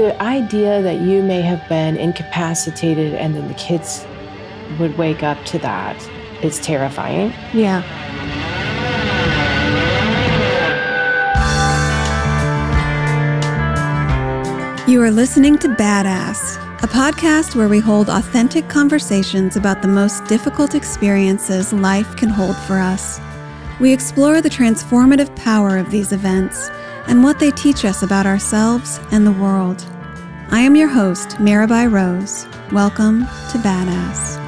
The idea that you may have been incapacitated and then the kids would wake up to that is terrifying. Yeah. You are listening to Badass, a podcast where we hold authentic conversations about the most difficult experiences life can hold for us. We explore the transformative power of these events and what they teach us about ourselves and the world. I am your host, Marabai Rose. Welcome to Badass.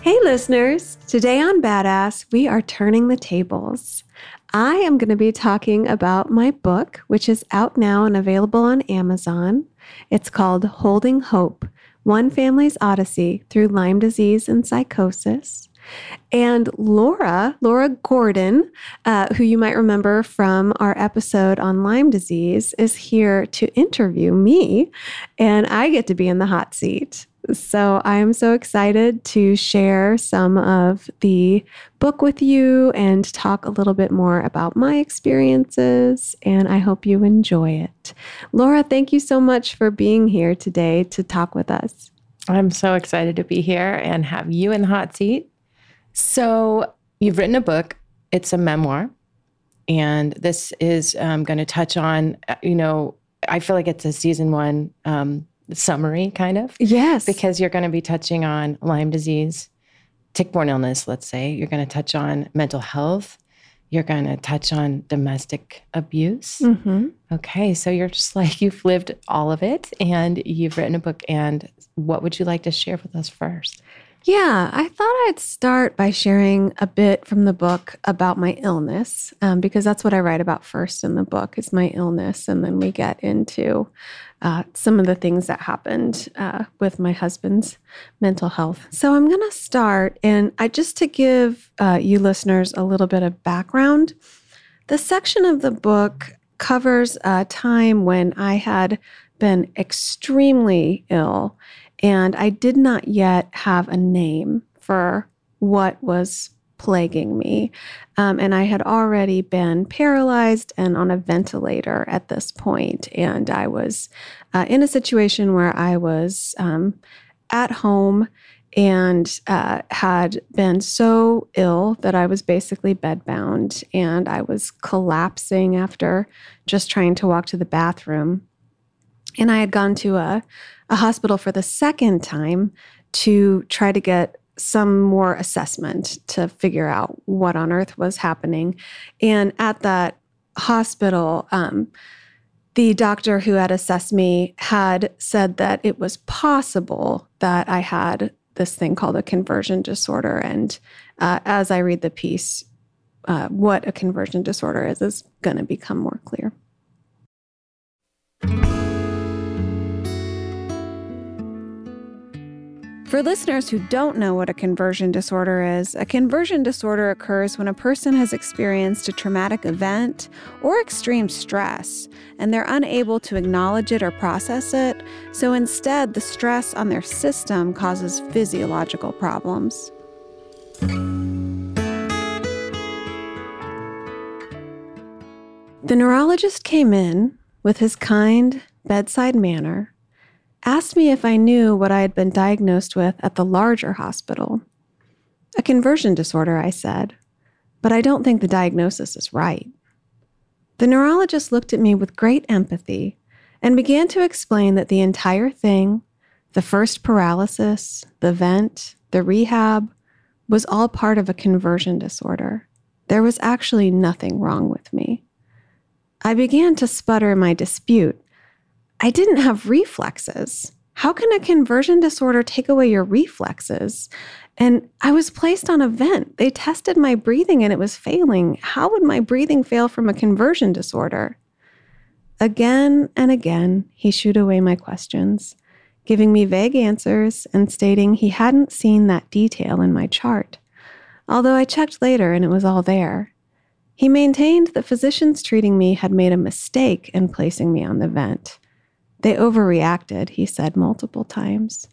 Hey, listeners. Today on Badass, we are turning the tables. I am going to be talking about my book, which is out now and available on Amazon. It's called Holding Hope One Family's Odyssey Through Lyme Disease and Psychosis. And Laura, Laura Gordon, uh, who you might remember from our episode on Lyme disease, is here to interview me, and I get to be in the hot seat. So I am so excited to share some of the book with you and talk a little bit more about my experiences. And I hope you enjoy it. Laura, thank you so much for being here today to talk with us. I'm so excited to be here and have you in the hot seat. So, you've written a book, it's a memoir. And this is um, going to touch on, uh, you know, I feel like it's a season one um, summary, kind of. Yes. Because you're going to be touching on Lyme disease, tick borne illness, let's say. You're going to touch on mental health. You're going to touch on domestic abuse. Mm-hmm. Okay. So you're just like, you've lived all of it and you've written a book. And what would you like to share with us first? Yeah, I thought I'd start by sharing a bit from the book about my illness, um, because that's what I write about first in the book is my illness, and then we get into uh, some of the things that happened uh, with my husband's mental health. So I'm going to start, and I just to give uh, you listeners a little bit of background. The section of the book covers a time when I had been extremely ill and I did not yet have a name for what was plaguing me. Um, and I had already been paralyzed and on a ventilator at this point. And I was uh, in a situation where I was um, at home and uh, had been so ill that I was basically bedbound and I was collapsing after just trying to walk to the bathroom. And I had gone to a a hospital for the second time to try to get some more assessment to figure out what on earth was happening. And at that hospital, um, the doctor who had assessed me had said that it was possible that I had this thing called a conversion disorder. And uh, as I read the piece, uh, what a conversion disorder is is going to become more clear. For listeners who don't know what a conversion disorder is, a conversion disorder occurs when a person has experienced a traumatic event or extreme stress, and they're unable to acknowledge it or process it, so instead, the stress on their system causes physiological problems. The neurologist came in with his kind bedside manner asked me if I knew what I had been diagnosed with at the larger hospital. A conversion disorder, I said, but I don't think the diagnosis is right. The neurologist looked at me with great empathy and began to explain that the entire thing, the first paralysis, the vent, the rehab, was all part of a conversion disorder. There was actually nothing wrong with me. I began to sputter my dispute I didn't have reflexes. How can a conversion disorder take away your reflexes? And I was placed on a vent. They tested my breathing and it was failing. How would my breathing fail from a conversion disorder? Again and again, he shooed away my questions, giving me vague answers and stating he hadn't seen that detail in my chart. Although I checked later and it was all there. He maintained the physicians treating me had made a mistake in placing me on the vent. They overreacted, he said multiple times.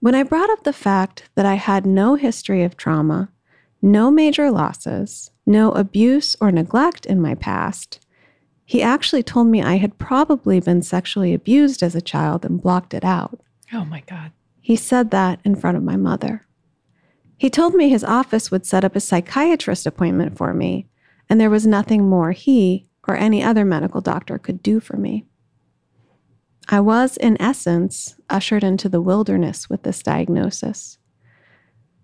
When I brought up the fact that I had no history of trauma, no major losses, no abuse or neglect in my past, he actually told me I had probably been sexually abused as a child and blocked it out. Oh my God. He said that in front of my mother. He told me his office would set up a psychiatrist appointment for me, and there was nothing more he or any other medical doctor could do for me. I was, in essence, ushered into the wilderness with this diagnosis.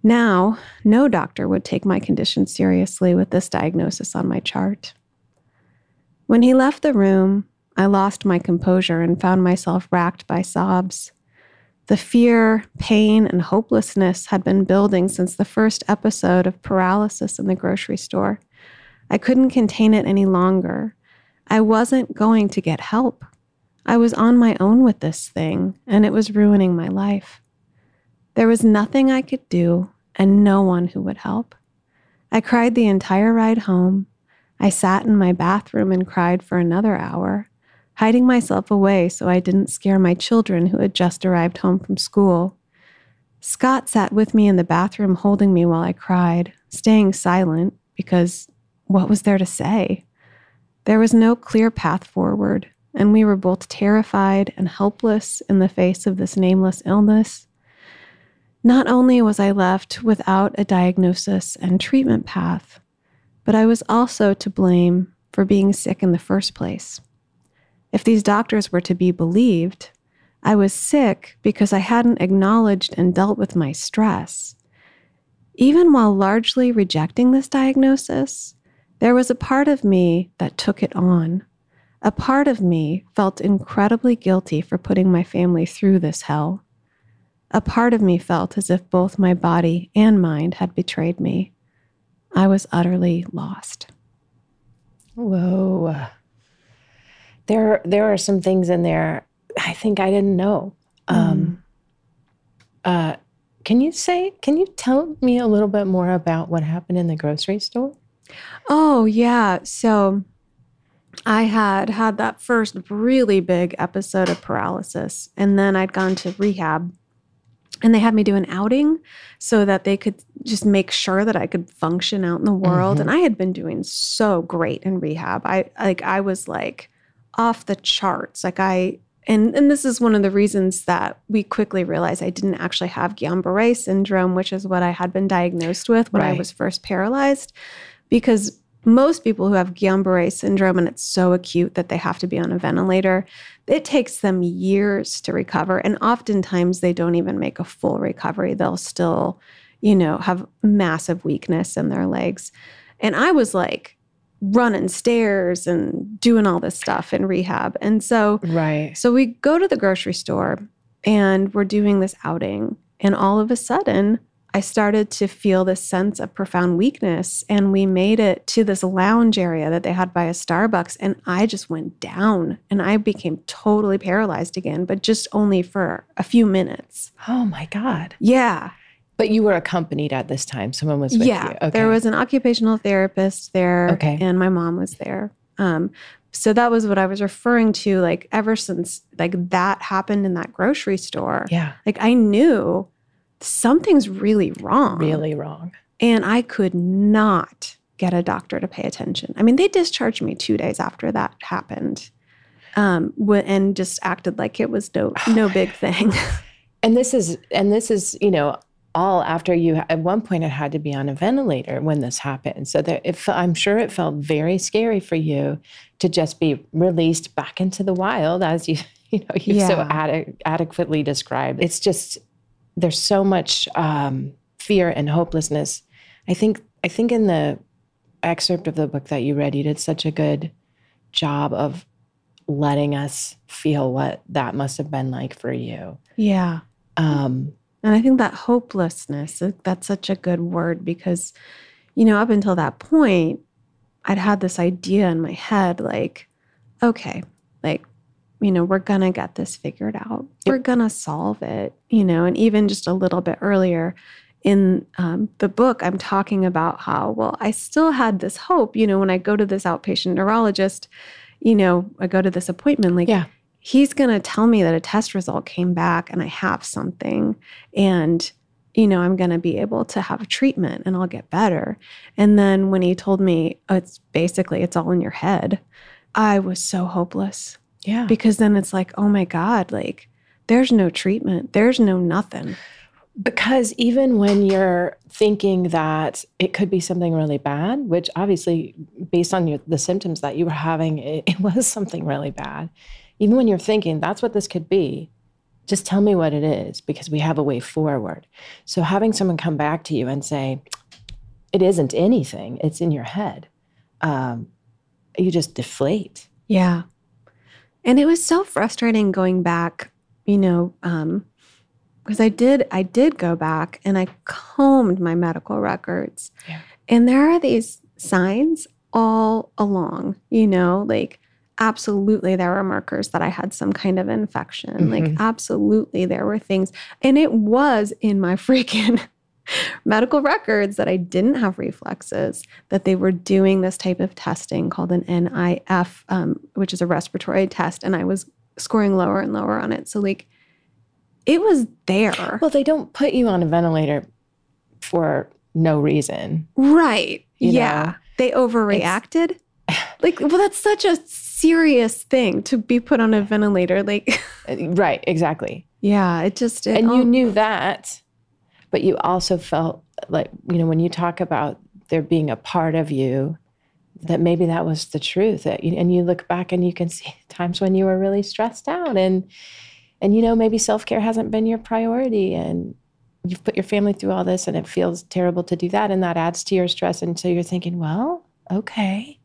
Now, no doctor would take my condition seriously with this diagnosis on my chart. When he left the room, I lost my composure and found myself racked by sobs. The fear, pain, and hopelessness had been building since the first episode of paralysis in the grocery store. I couldn't contain it any longer. I wasn't going to get help. I was on my own with this thing, and it was ruining my life. There was nothing I could do, and no one who would help. I cried the entire ride home. I sat in my bathroom and cried for another hour, hiding myself away so I didn't scare my children who had just arrived home from school. Scott sat with me in the bathroom holding me while I cried, staying silent because what was there to say? There was no clear path forward and we were both terrified and helpless in the face of this nameless illness. Not only was I left without a diagnosis and treatment path, but I was also to blame for being sick in the first place. If these doctors were to be believed, I was sick because I hadn't acknowledged and dealt with my stress. Even while largely rejecting this diagnosis, there was a part of me that took it on. A part of me felt incredibly guilty for putting my family through this hell. A part of me felt as if both my body and mind had betrayed me. I was utterly lost. Whoa. There, there are some things in there I think I didn't know. Um, mm. uh, can you say, can you tell me a little bit more about what happened in the grocery store? Oh, yeah. So I had had that first really big episode of paralysis, and then I'd gone to rehab. And they had me do an outing so that they could just make sure that I could function out in the world. Mm-hmm. And I had been doing so great in rehab. I like I was like off the charts. Like I and and this is one of the reasons that we quickly realized I didn't actually have Guillain-Barré syndrome, which is what I had been diagnosed with when right. I was first paralyzed, because most people who have Guillain-Barré syndrome and it's so acute that they have to be on a ventilator, it takes them years to recover. And oftentimes they don't even make a full recovery. They'll still, you know, have massive weakness in their legs. And I was like running stairs and doing all this stuff in rehab. And so, right. So we go to the grocery store and we're doing this outing. And all of a sudden, I started to feel this sense of profound weakness. And we made it to this lounge area that they had by a Starbucks. And I just went down and I became totally paralyzed again, but just only for a few minutes. Oh my God. Yeah. But you were accompanied at this time. Someone was with yeah, you. Okay. There was an occupational therapist there. Okay. And my mom was there. Um, so that was what I was referring to. Like ever since like that happened in that grocery store. Yeah. Like I knew something's really wrong. Really wrong. And I could not get a doctor to pay attention. I mean, they discharged me two days after that happened, um, and just acted like it was no no big thing. and this is and this is you know all after you at one point it had to be on a ventilator when this happened. So that if I'm sure it felt very scary for you to just be released back into the wild as you you know you yeah. so ad- adequately described. It's just there's so much um, fear and hopelessness. I think I think in the excerpt of the book that you read, you did such a good job of letting us feel what that must have been like for you. Yeah. Um, and I think that hopelessness, that's such a good word because, you know, up until that point, I'd had this idea in my head like, okay, like you know, we're going to get this figured out. Yep. We're going to solve it, you know, and even just a little bit earlier in um, the book, I'm talking about how, well, I still had this hope, you know, when I go to this outpatient neurologist, you know, I go to this appointment, like, yeah. he's going to tell me that a test result came back and I have something and you know, I'm going to be able to have a treatment and I'll get better. And then when he told me oh, it's basically it's all in your head, I was so hopeless. Yeah. Because then it's like, oh my God, like there's no treatment, there's no nothing. Because even when you're thinking that it could be something really bad, which obviously, based on your, the symptoms that you were having, it, it was something really bad. Even when you're thinking that's what this could be, just tell me what it is because we have a way forward. So having someone come back to you and say, it isn't anything, it's in your head, um, you just deflate. Yeah. And it was so frustrating going back, you know, um, because I did I did go back and I combed my medical records. Yeah. And there are these signs all along, you know, like absolutely there were markers that I had some kind of infection. Mm-hmm. Like absolutely there were things and it was in my freaking medical records that I didn't have reflexes, that they were doing this type of testing called an NIF, um, which is a respiratory test, and I was scoring lower and lower on it. So, like, it was there. Well, they don't put you on a ventilator for no reason. Right. yeah. Know? They overreacted. like, well, that's such a serious thing to be put on a ventilator. Like, right. Exactly. Yeah. It just, it and all, you knew that, but you also felt like, you know, when you talk about there being a part of you that maybe that was the truth that, and you look back and you can see times when you were really stressed out and, and you know maybe self-care hasn't been your priority and you've put your family through all this and it feels terrible to do that and that adds to your stress and so you're thinking well okay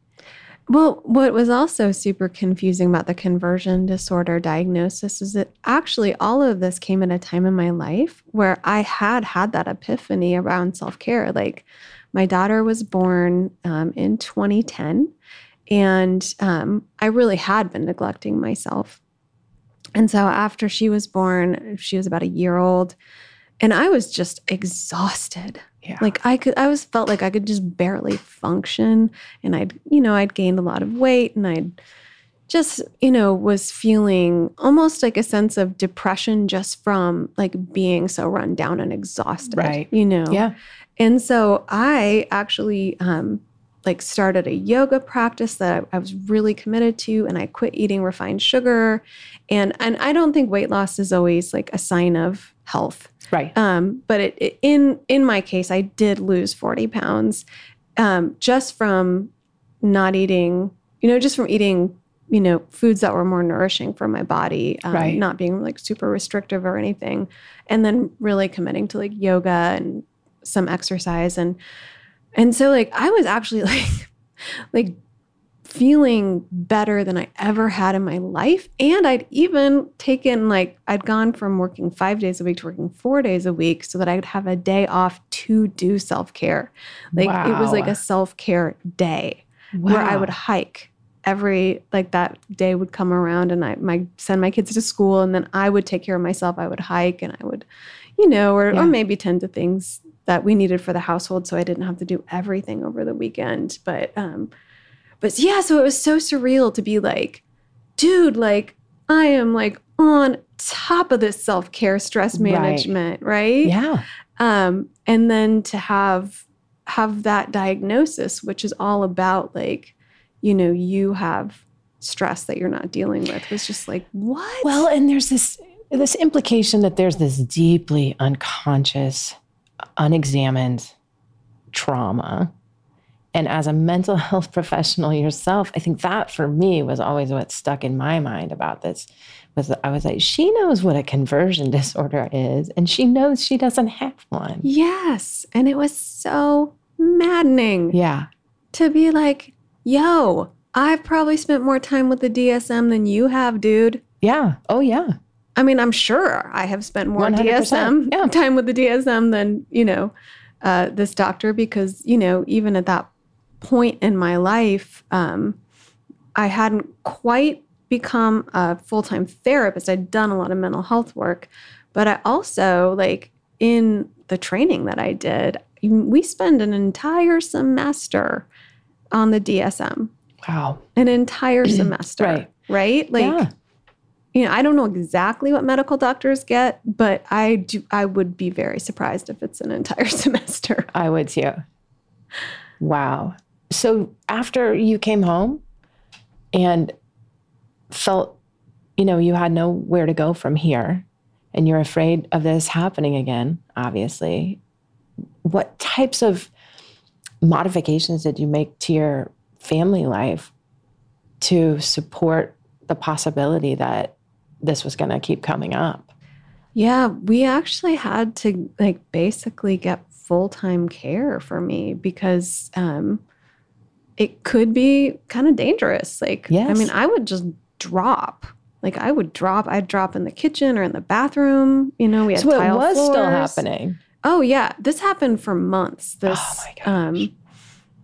well what was also super confusing about the conversion disorder diagnosis is that actually all of this came at a time in my life where i had had that epiphany around self-care like my daughter was born um, in 2010 and um, i really had been neglecting myself and so after she was born, she was about a year old, and I was just exhausted. Yeah. Like I could I was felt like I could just barely function and I'd, you know, I'd gained a lot of weight and I'd just, you know, was feeling almost like a sense of depression just from like being so run down and exhausted. Right. You know. Yeah. And so I actually um like started a yoga practice that I, was really committed to and I quit eating refined sugar. And and I don't think weight loss is always like a sign of health. Right. Um but it, it in in my case I did lose 40 pounds um just from not eating you know just from eating you know foods that were more nourishing for my body um, right. not being like super restrictive or anything and then really committing to like yoga and some exercise. And and so like I was actually like like feeling better than I ever had in my life. And I'd even taken like I'd gone from working 5 days a week to working 4 days a week so that I would have a day off to do self-care. Like wow. it was like a self-care day wow. where I would hike every like that day would come around and I my send my kids to school and then I would take care of myself. I would hike and I would you know or, yeah. or maybe tend to things that we needed for the household so I didn't have to do everything over the weekend. But um but yeah, so it was so surreal to be like, dude, like I am like on top of this self-care stress management, right? right? Yeah. Um and then to have have that diagnosis which is all about like you know, you have stress that you're not dealing with was just like, what? Well, and there's this this implication that there's this deeply unconscious unexamined trauma. And as a mental health professional yourself, I think that for me was always what stuck in my mind about this was I was like, she knows what a conversion disorder is, and she knows she doesn't have one. Yes. And it was so maddening. Yeah. To be like, yo, I've probably spent more time with the DSM than you have, dude. Yeah. Oh, yeah. I mean, I'm sure I have spent more DSM yeah. time with the DSM than, you know, uh, this doctor because, you know, even at that point in my life, um, I hadn't quite become a full time therapist. I'd done a lot of mental health work, but I also, like, in the training that I did, we spend an entire semester on the DSM. Wow. An entire semester. right. Right? Like, yeah you know, I don't know exactly what medical doctors get, but I do I would be very surprised if it's an entire semester. I would too. Wow. So after you came home and felt, you know, you had nowhere to go from here and you're afraid of this happening again, obviously, what types of modifications did you make to your family life to support the possibility that this was going to keep coming up? Yeah, we actually had to like basically get full time care for me because um, it could be kind of dangerous. Like, Yes. I mean, I would just drop. Like, I would drop. I'd drop in the kitchen or in the bathroom. You know, we had So it tile was still happening. Oh yeah, this happened for months. This, Oh my gosh. um,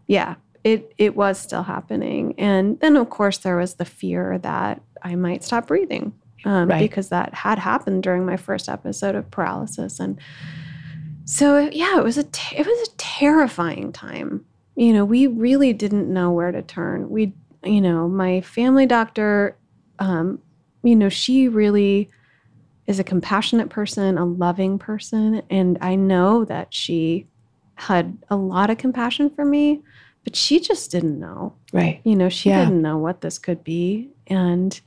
yeah, it it was still happening, and then of course there was the fear that I might stop breathing, um, Right. because that had happened during my first episode of paralysis, and so yeah, it was a it was a terrifying time. You know, we really didn't know where to turn. We, you know, my family doctor, um, you know, she really is a compassionate person, a loving person. And I know that she had a lot of compassion for me, but she just didn't know. Right. You know, she Yeah. didn't know what this could be. And,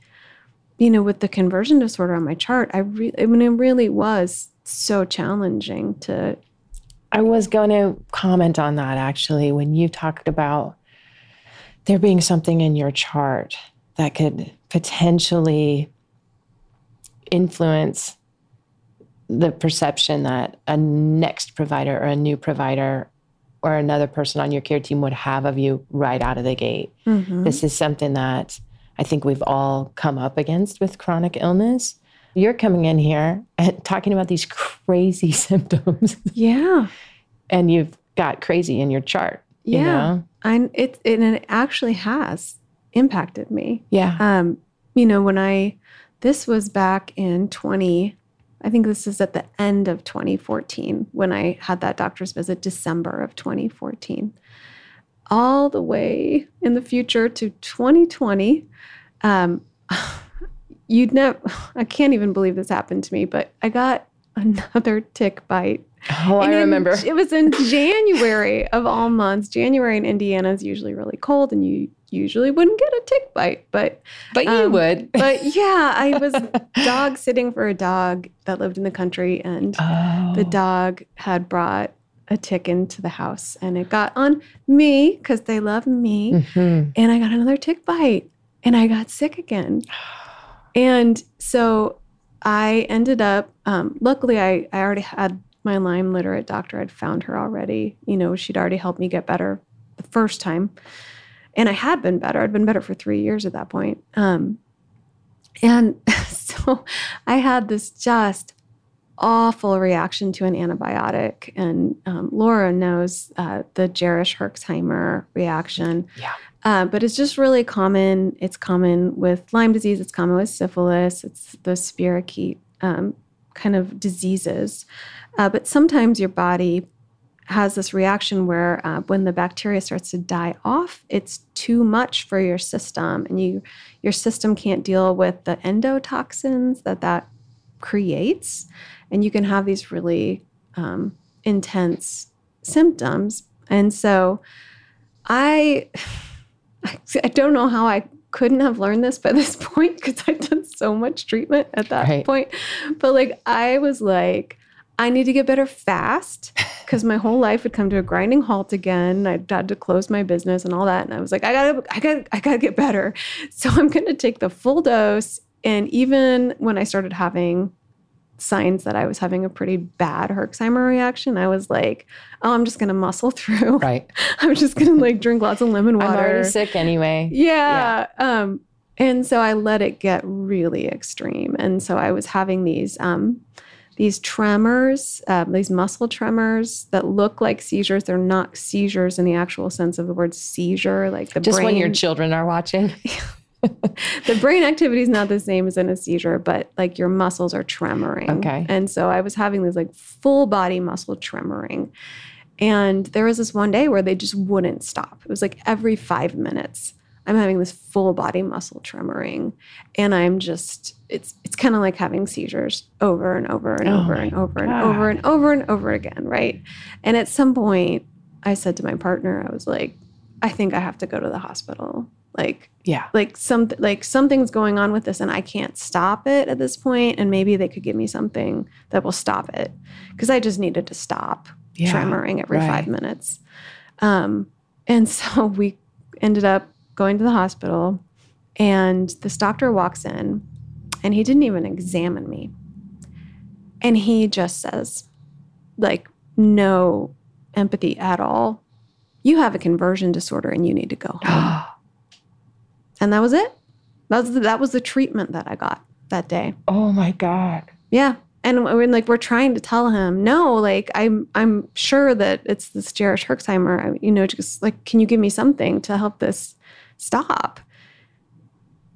you know, with the conversion disorder on my chart, I really, I mean, it really was so challenging to, I was going to comment on that actually when you talked about there being something in your chart that could potentially influence the perception that a next provider or a new provider or another person on your care team would have of you right out of the gate. Mhm. This is something that I think we've all come up against with chronic illness. You're coming in here and talking about these crazy symptoms yeah. and you've got crazy in your chart. You Yeah. know? And it, it, and it actually has impacted me. Yeah. Um, you know, when I, this was back in 20, I think this is at the end of 2014 when I had that doctor's visit, December of 2014. All the way in the future to 2020. Um, you'd never, I can't even believe this happened to me, but I got another tick bite Oh, I and in- remember. it was in January of all months. January in Indiana is usually really cold, and you usually wouldn't get a tick bite. But But you um, would. but yeah, I was dog sitting for a dog that lived in the country, and oh. the dog had brought a tick into the house, and it got on me because they love me, Mhm. and I got another tick bite, and I got sick again. And so I ended up, um, luckily, I, I already had my Lyme literate doctor. I'd found her already. You know, she'd already helped me get better the first time. And I had been better. I'd been better for three years at that point. Um, and so I had this just awful reaction to an antibiotic. And um, Laura knows uh, the Jarisch Herxheimer reaction. Yeah. Uh, but it's just really common. It's common with Lyme disease. It's common with syphilis. It's the spirochete um, kind of diseases. Uh, but sometimes your body has this reaction where uh, when the bacteria starts to die off, it's too much for your system, and you your system can't deal with the endotoxins that that creates, and you can have these really um, intense symptoms. And so, I I don't know how I couldn't have learned this by this point because I'd done so much treatment at that Right. point. But like I was like, I need to get better fast because my whole life would come to a grinding halt again. I had to close my business and all that. And I was like, I gotta, I gotta, I gotta get better. So I'm gonna take the full dose. And even when I started having signs that I was having a pretty bad Herxheimer reaction, I was like, oh, I'm just gonna muscle through. Right. I'm just gonna like drink lots of lemon water. I'm already sick anyway. Yeah. Um, and so I let it get really extreme. And so I was having these um, these tremors, um, these muscle tremors that look like seizures. They're not seizures in the actual sense of the word seizure. Like the Just brain, when your children are watching. the brain activity is not the same as in a seizure, but like your muscles are tremoring. Okay. And so I was having this like full body muscle tremoring. And there was this one day where they just wouldn't stop. It was like every five minutes, I'm having this full body muscle tremoring and I'm just it's it's kind of like having seizures over and over and Oh over and over and over and over and over again, right? And at some point I said to my partner, I was like, I think I have to go to the hospital. Like Yeah. like some like something's going on with this and I can't stop it at this point and maybe they could give me something that will stop it because I just needed to stop Yeah, tremoring every right. 5 minutes. Um and so we ended up going to the hospital and this doctor walks in and he didn't even examine me. And he just says like no empathy at all. You have a conversion disorder and you need to go home and that was it. That was the, that was the treatment that I got that day. oh my God. Yeah, and we're like we're trying to tell him no, like I'm I'm sure that it's this Jarisch Herxheimer. You know, just like can you give me something to help this stop?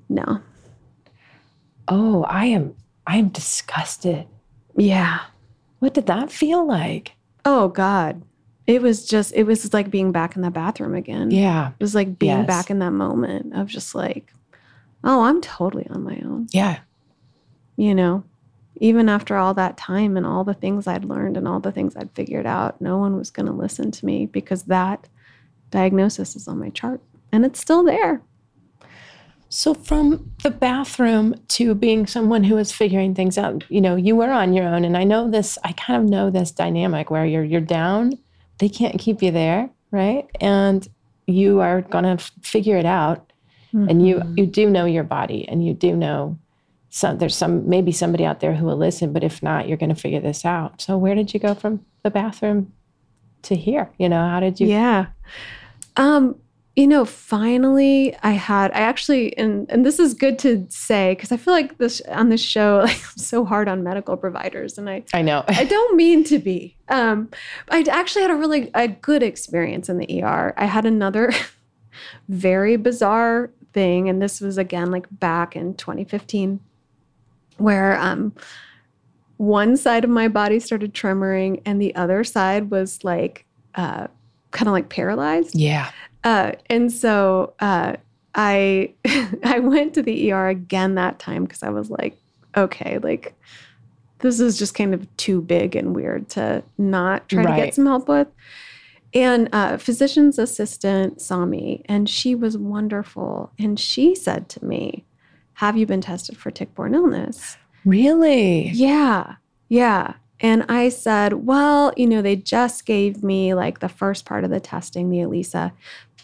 No. Oh, I am I am disgusted. Yeah. What did that feel like? Oh God. It was just it was like being back in the bathroom again. Yeah. It was like being Yes. back in that moment of just like, oh, I'm totally on my own. Yeah. you know, even after all that time and all the things I'd learned and all the things I'd figured out, no one was going to listen to me because that diagnosis is on my chart and it's still there. So from the bathroom to being someone who is figuring things out, you know, you were on your own and I know this I kind of know this dynamic where you're you're down, they can't keep you there, right? And you are going to figure it out and you you do know your body and you do know some there's some maybe somebody out there who will listen, but if not, you're going to figure this out. So where did you go from the bathroom to here? You know, how did you Yeah. Um, you know, finally I had I actually and and this is good to say because I feel like this on this show like I'm so hard on medical providers and I I know. I don't mean to be. Um, I actually had a really a good experience in the ER. I had another very bizarre thing, and this was again like back in 2015, where um, one side of my body started tremoring, and the other side was like uh, kind of like paralyzed. yeah. Uh, and so uh, I I went to the ER again that time because I was like, okay, like this is just kind of too big and weird to not try to get some help with. And uh, physician's assistant saw me, and she was wonderful. And she said to me, "Have you been tested for tick-borne illness?" Really? Yeah. Yeah. And I said, well, you know, they just gave me like the first part of the testing, the ELISA.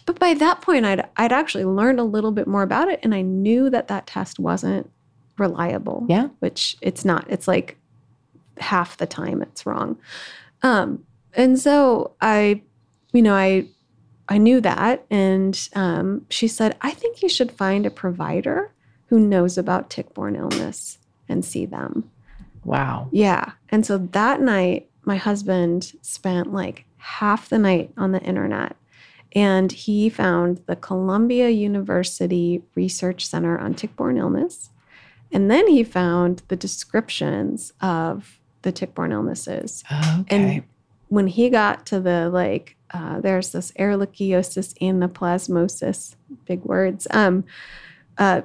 But by that point, I'd, I'd actually learned a little bit more about it. And I knew that that test wasn't reliable, Yeah. which it's not. It's like half the time it's wrong. Um, and so I, you know, I, I knew that. And um, she said, I think you should find a provider who knows about tick-borne illness and see them. Wow. Yeah. And so that night, my husband spent like half the night on the internet and he found the Columbia University Research Center on Tick-Borne Illness. And then he found the descriptions of the tick-borne illnesses. Okay. And when he got to the like, uh, there's this ehrlichiosis anaplasmosis, big words, um, uh,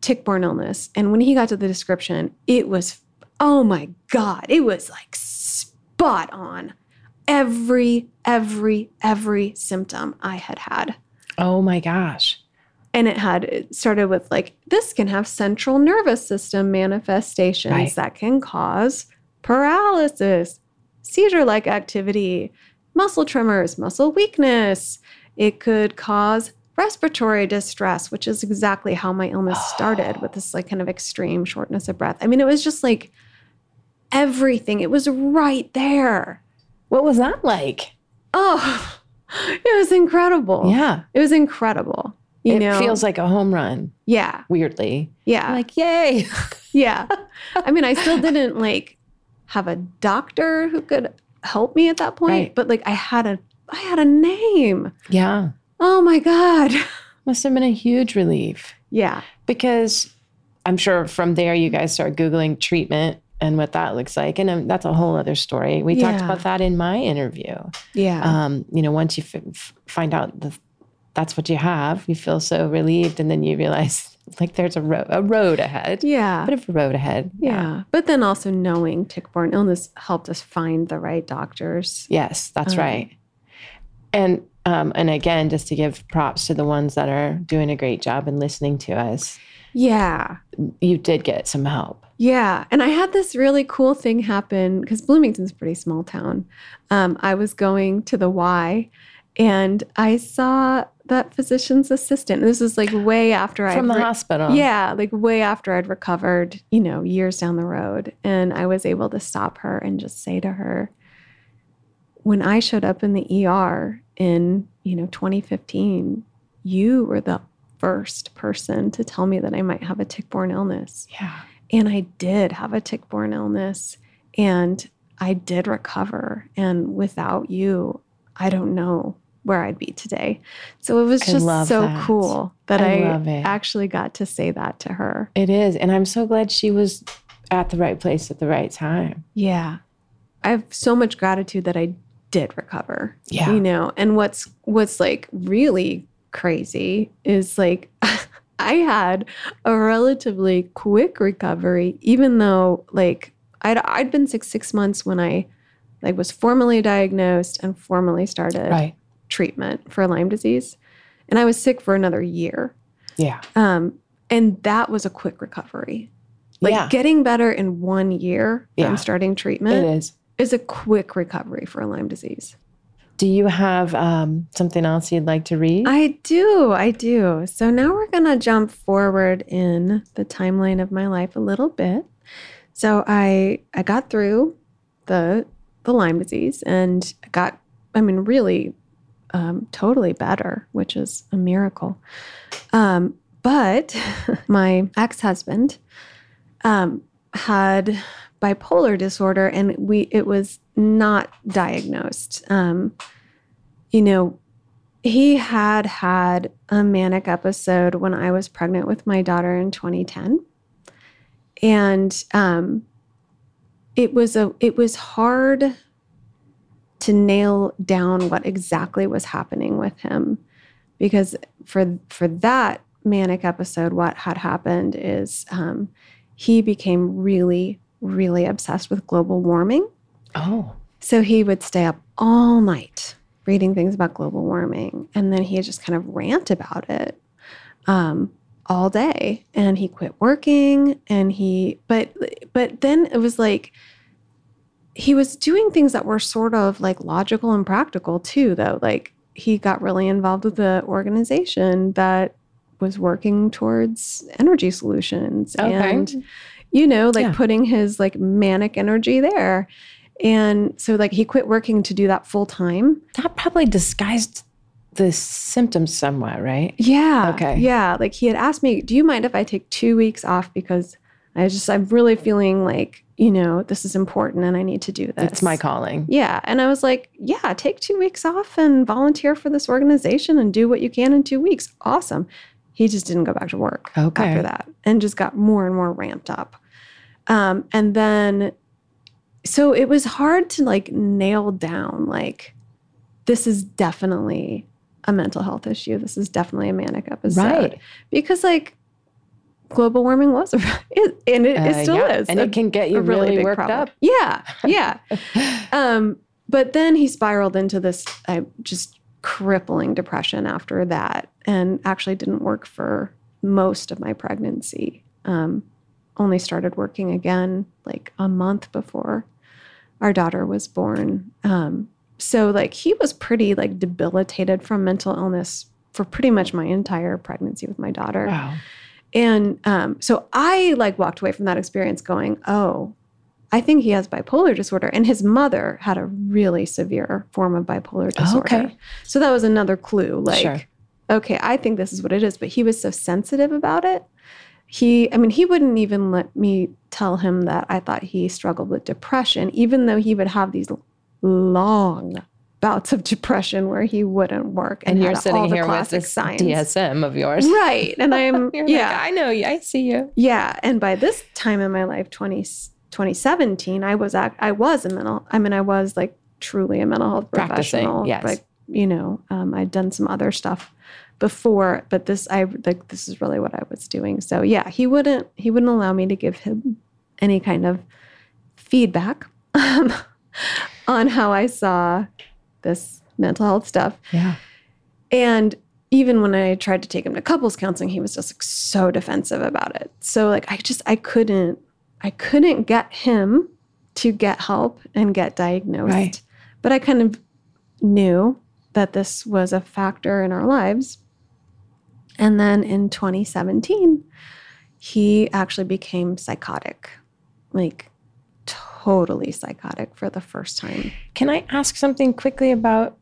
tick-borne illness. And when he got to the description, it was, oh my God, it was like spot on. Every, every, every symptom I had had. oh my gosh. And it had it started with like, this can have central nervous system manifestations Right. that can cause paralysis, seizure like activity, muscle tremors, muscle weakness. It could cause respiratory distress, which is exactly how my illness started with this like kind of extreme shortness of breath. I mean, it was just like everything, it was right there. What was that like? Oh, it was incredible. Yeah. It was incredible. You it know, feels like a home run, yeah, weirdly. yeah. Like, yay. Yeah. I mean, I still didn't like have a doctor who could help me at that point, Right. but like I had a I had a name. yeah. Oh my god. Must have been a huge relief Yeah. because I'm sure from there you guys start Googling treatment and what that looks like. And um, that's a whole other story. We talked about that in my interview. Yeah. Um, you know, once you f- find out the that's what you have. You feel so relieved, and then you realize like there's a road a road ahead. Yeah. Bit of a road ahead. yeah. But then also knowing tick-borne illness helped us find the right doctors. Yes, that's Um, right. And um, and again, just to give props to the ones that are doing a great job and listening to us, Yeah. you did get some help. Yeah. And I had this really cool thing happen because Bloomington's a pretty small town. Um, I was going to the Y and I saw that physician's assistant. This was like way after I From the hospital. Yeah, like way after I'd recovered, you know, years down the road. And I was able to stop her and just say to her, when I showed up in the ER in, you know, 2015, you were the first person to tell me that I might have a tick-borne illness. Yeah. And I did have a tick borne illness and I did recover. And without you, I don't know where I'd be today. So it was just so that. cool that I I, actually got to say that to her. It is. And I'm so glad she was at the right place at the right time. Yeah. I have so much gratitude that I did recover. Yeah. You know, and what's what's like really crazy is like I had a relatively quick recovery, even though like I'd I'd been sick six months when I like was formally diagnosed and formally started Right. treatment for Lyme disease. And I was sick for another year. Yeah. Um, and that was a quick recovery. Like yeah. getting better in one year Yeah. from starting treatment it is. is a quick recovery for Lyme disease. Do you have um, something else you'd like to read? I do, I do. So now we're gonna jump forward in the timeline of my life a little bit. So I I got through the the Lyme disease and got I mean really um, totally better, which is a miracle. Um, but my ex husband um, had bipolar disorder, and we it was not diagnosed. Um, you know, he had had a manic episode when I was pregnant with my daughter in 2010, and um, it was a it was hard to nail down what exactly was happening with him because for for that manic episode what had happened is um, he became really really obsessed with global warming oh. so he would stay up all night reading things about global warming and then he'd just kind of rant about it um, all day and he quit working and he but but then it was like he was doing things that were sort of like logical and practical too though like he got really involved with the organization that was working towards energy solutions Okay. and you know like Yeah. putting his like manic energy there and so like he quit working to do that full time That probably disguised the symptoms somewhat, right? yeah Okay. yeah like he had asked me do you mind if i take two weeks off because i just i'm really feeling like you know this is important and i need to do this It's my calling. Yeah. And I was like, yeah, take two weeks off and volunteer for this organization and do what you can in two weeks. Awesome. He just didn't go back to work Okay. after that and just got more and more ramped up. Um, and then, so it was hard to like nail down, like, this is definitely a mental health issue. This is definitely a manic episode. Right. Because, like, global warming was a, it, and it, it Uh, still yeah. is. And a it can get you really really, worked problem. up. Yeah, yeah. um, but then he spiraled into this uh, just crippling depression after that, and actually didn't work for most of my pregnancy. Um, only started working again like a month before our daughter was born. Um, so like he was pretty like debilitated from mental illness for pretty much my entire pregnancy with my daughter. Wow. And um, so I like walked away from that experience going, oh, I think he has bipolar disorder. And his mother had a really severe form of bipolar disorder. Okay. So that was another clue. Like, Sure. okay, I think this is what it is. But he was so sensitive about it. He, I mean, he wouldn't even let me tell him that I thought he struggled with depression, even though he would have these long bouts of depression where he wouldn't work. And you're had all sitting the here with this signs. DSM of yours. Right. And I'm, yeah. like, I know you. I see you. Yeah, and by this time in my life, 20, 2017, I was act, I was a mental. I mean, I was like truly a mental health Practicing, professional. yes. Like you know, um, I'd done some other stuff before, but this I like this is really what I was doing. So yeah, he wouldn't he wouldn't allow me to give him any kind of feedback um, on how I saw this mental health stuff. Yeah. And even when I tried to take him to couples counseling, he was just like so defensive about it. So like I just I couldn't I couldn't get him to get help and get diagnosed. Right. But I kind of knew that this was a factor in our lives. And then in 2017, he actually became psychotic. Like totally psychotic for the first time. Can I ask something quickly about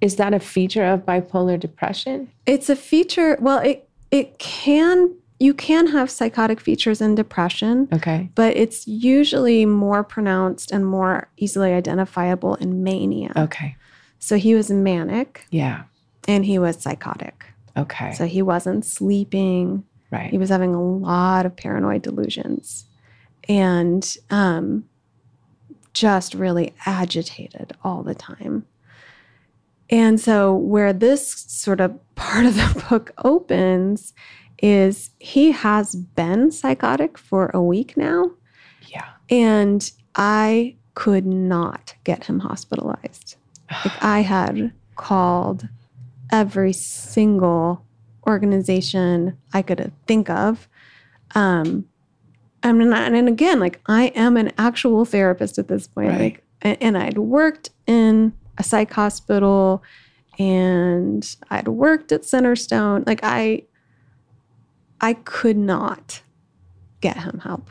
is that a feature of bipolar depression? It's a feature, well, it it can you can have psychotic features in depression, Okay. but it's usually more pronounced and more easily identifiable in mania. Okay. So he was manic Yeah. and he was psychotic. Okay. So he wasn't sleeping. right. He was having a lot of paranoid delusions and um, just really agitated all the time. And so, where this sort of part of the book opens is he has been psychotic for a week now, yeah. and I could not get him hospitalized. Like, I had called every single organization I could think of. Um, I mean, and and again, like I am an actual therapist at this point. Right. Like, and I'd worked in a psych hospital, and I'd worked at Centerstone. Like I, I could not get him help,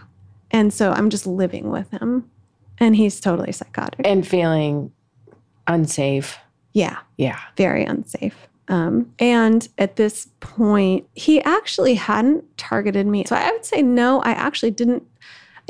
and so I'm just living with him, and he's totally psychotic. And feeling unsafe. yeah, Yeah. very unsafe. Um, and at this point, he actually hadn't targeted me. So I would say no, I actually didn't.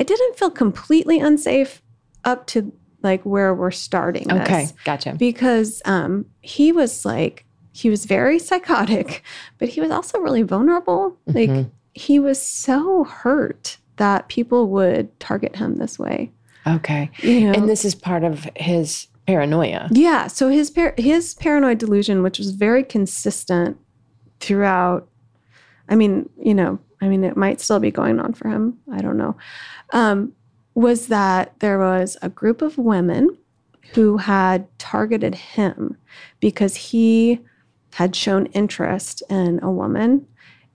I didn't feel completely unsafe up to like where we're starting. this. Okay. Gotcha. because um, he was like he was very psychotic, but he was also really vulnerable. Like Mhm. he was so hurt that people would target him this way. Okay. You know, And this is part of his paranoia. Yeah. So his par- his paranoid delusion, which was very consistent throughout. I mean, you know, I mean, it might still be going on for him. I don't know. Um, was that there was a group of women who had targeted him because he had shown interest in a woman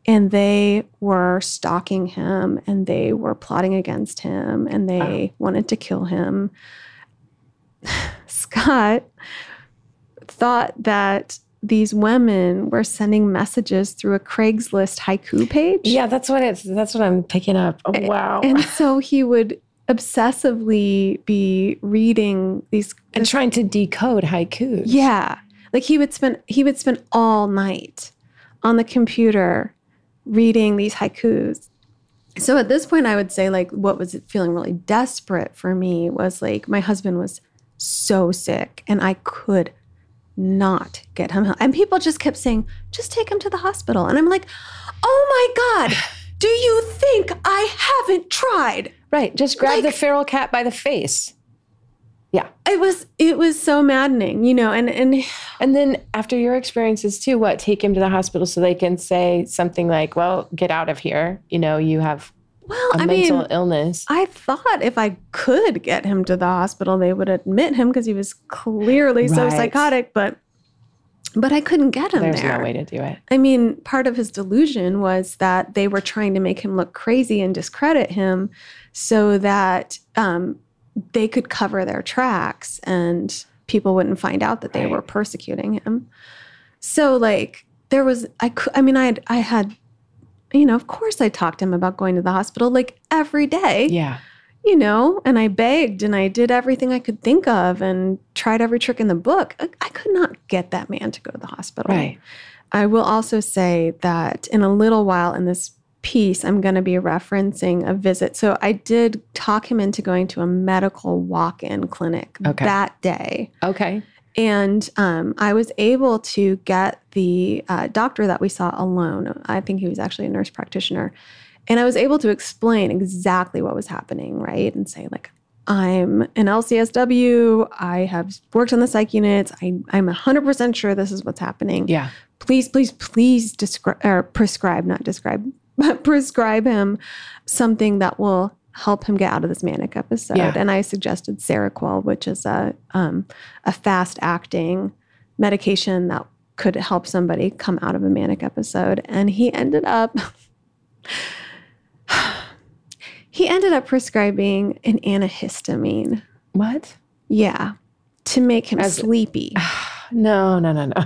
and they were stalking him and they were plotting against him and they wanted to kill him. Scott thought that these women were sending messages through a Craigslist haiku page. Yeah, that's what it's that's what I'm picking up. Oh, wow. And so he would obsessively be reading these and trying to decode haikus. Yeah. Like he would spend he would spend all night on the computer reading these haikus. So at this point I would say like what was feeling really desperate for me was like my husband was so sick and I could not get him help. And people just kept saying, just take him to the hospital. And I'm like, oh my God, do you think I haven't tried? Right. Just grab the feral cat by the face. Yeah. It was it was so maddening, you know, and and And then after your experiences too, what? Take him to the hospital so they can say something like, well, get out of here. You know, you have well, I mental mean, illness. I thought if I could get him to the hospital, they would admit him because he was clearly so psychotic, but but I couldn't get him There's there. There's no way to do it. I mean, part of his delusion was that they were trying to make him look crazy and discredit him so that um, they could cover their tracks and people wouldn't find out that they were persecuting him. So like there was I I mean I had I had you know, of course I talked to him about going to the hospital like every day Yeah. you know, and I begged and I did everything I could think of and tried every trick in the book. I, I could not get that man to go to the hospital. Right. I will also say that in a little while in this piece, I'm going to be referencing a visit. So I did talk him into going to a medical walk in clinic Okay. that day. Okay. And um, I was able to get the uh, doctor that we saw alone. I think he was actually a nurse practitioner. And I was able to explain exactly what was happening, right? And say, like, I'm an LCSW. I have worked on the psych units. I, I'm 100% sure this is what's happening. Yeah. Please, please, please describe or prescribe, not describe, but prescribe him something that will help him get out of this manic episode. Yeah. And I suggested Seroquel, which is a um, a fast acting medication that could help somebody come out of a manic episode. And he ended up he ended up prescribing an antihistamine. What? Yeah. To make him As- sleepy. No, no, no, no.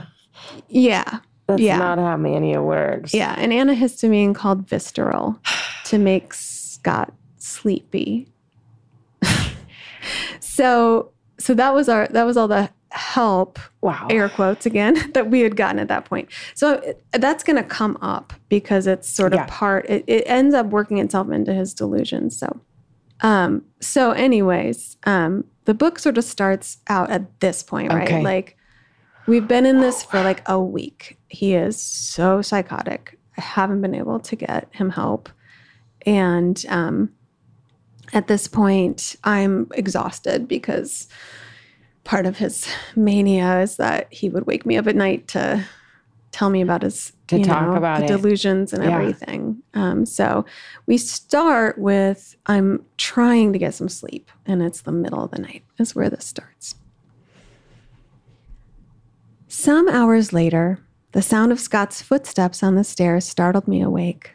Yeah. That's Yeah. not how mania works. Yeah. An antihistamine called Vistaril to make Scott sleepy. so so that was our that was all the help Wow. air quotes again that we had gotten at that point. So it- that's going to come up because it's sort of Yeah. part. It, it ends up working itself into his delusions. So, um, so anyways, um, the book sort of starts out at this point, right? Okay. Like we've been in this for like a week. He is so psychotic. I haven't been able to get him help, and um, at this point, I'm exhausted because part of his mania is that he would wake me up at night to tell me about his To you talk know, about delusions and Yeah. everything. Um, so we start with I'm trying to get some sleep, and it's the middle of the night is where this starts. Some hours later, the sound of Scott's footsteps on the stairs startled me awake,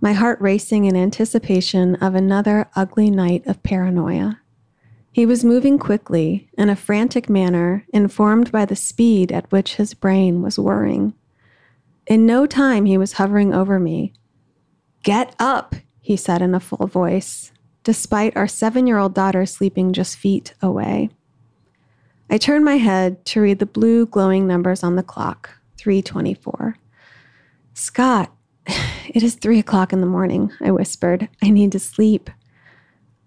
my heart racing in anticipation of another ugly night of paranoia. He was moving quickly, in a frantic manner, informed by the speed at which his brain was whirring. In no time, he was hovering over me. Get up, he said in a full voice, despite our seven year old daughter sleeping just feet away. I turned my head to read the blue glowing numbers on the clock 324. Scott, it is three o'clock in the morning, I whispered. I need to sleep.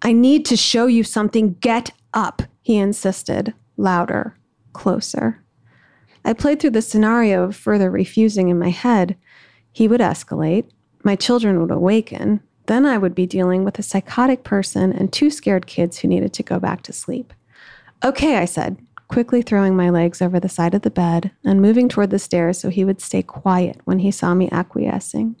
I need to show you something. Get up, he insisted, louder, closer. I played through the scenario of further refusing in my head. He would escalate, my children would awaken, then I would be dealing with a psychotic person and two scared kids who needed to go back to sleep. Okay, I said, quickly throwing my legs over the side of the bed and moving toward the stairs so he would stay quiet when he saw me acquiescing.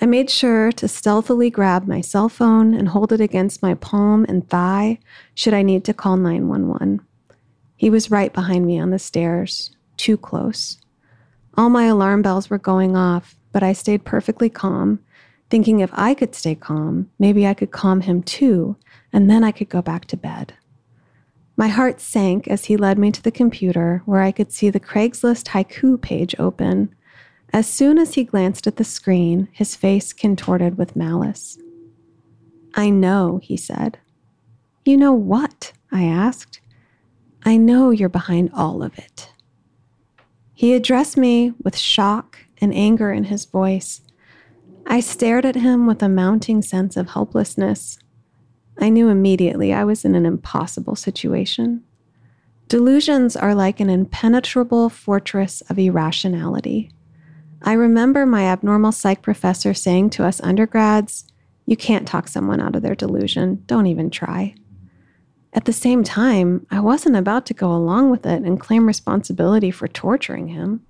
I made sure to stealthily grab my cell phone and hold it against my palm and thigh should I need to call 911. He was right behind me on the stairs, too close. All my alarm bells were going off, but I stayed perfectly calm, thinking if I could stay calm, maybe I could calm him too, and then I could go back to bed. My heart sank as he led me to the computer where I could see the Craigslist haiku page open. As soon as he glanced at the screen, his face contorted with malice. I know, he said. You know what? I asked. I know you're behind all of it. He addressed me with shock and anger in his voice. I stared at him with a mounting sense of helplessness. I knew immediately I was in an impossible situation. Delusions are like an impenetrable fortress of irrationality. I remember my abnormal psych professor saying to us undergrads, You can't talk someone out of their delusion. Don't even try. At the same time, I wasn't about to go along with it and claim responsibility for torturing him.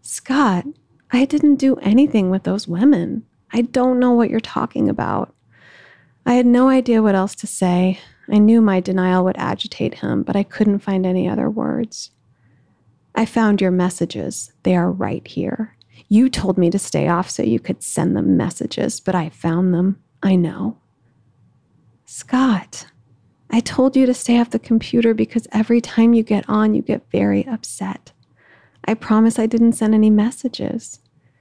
Scott, I didn't do anything with those women. I don't know what you're talking about. I had no idea what else to say. I knew my denial would agitate him, but I couldn't find any other words. I found your messages. They are right here. You told me to stay off so you could send them messages, but I found them. I know. Scott, I told you to stay off the computer because every time you get on, you get very upset. I promise I didn't send any messages.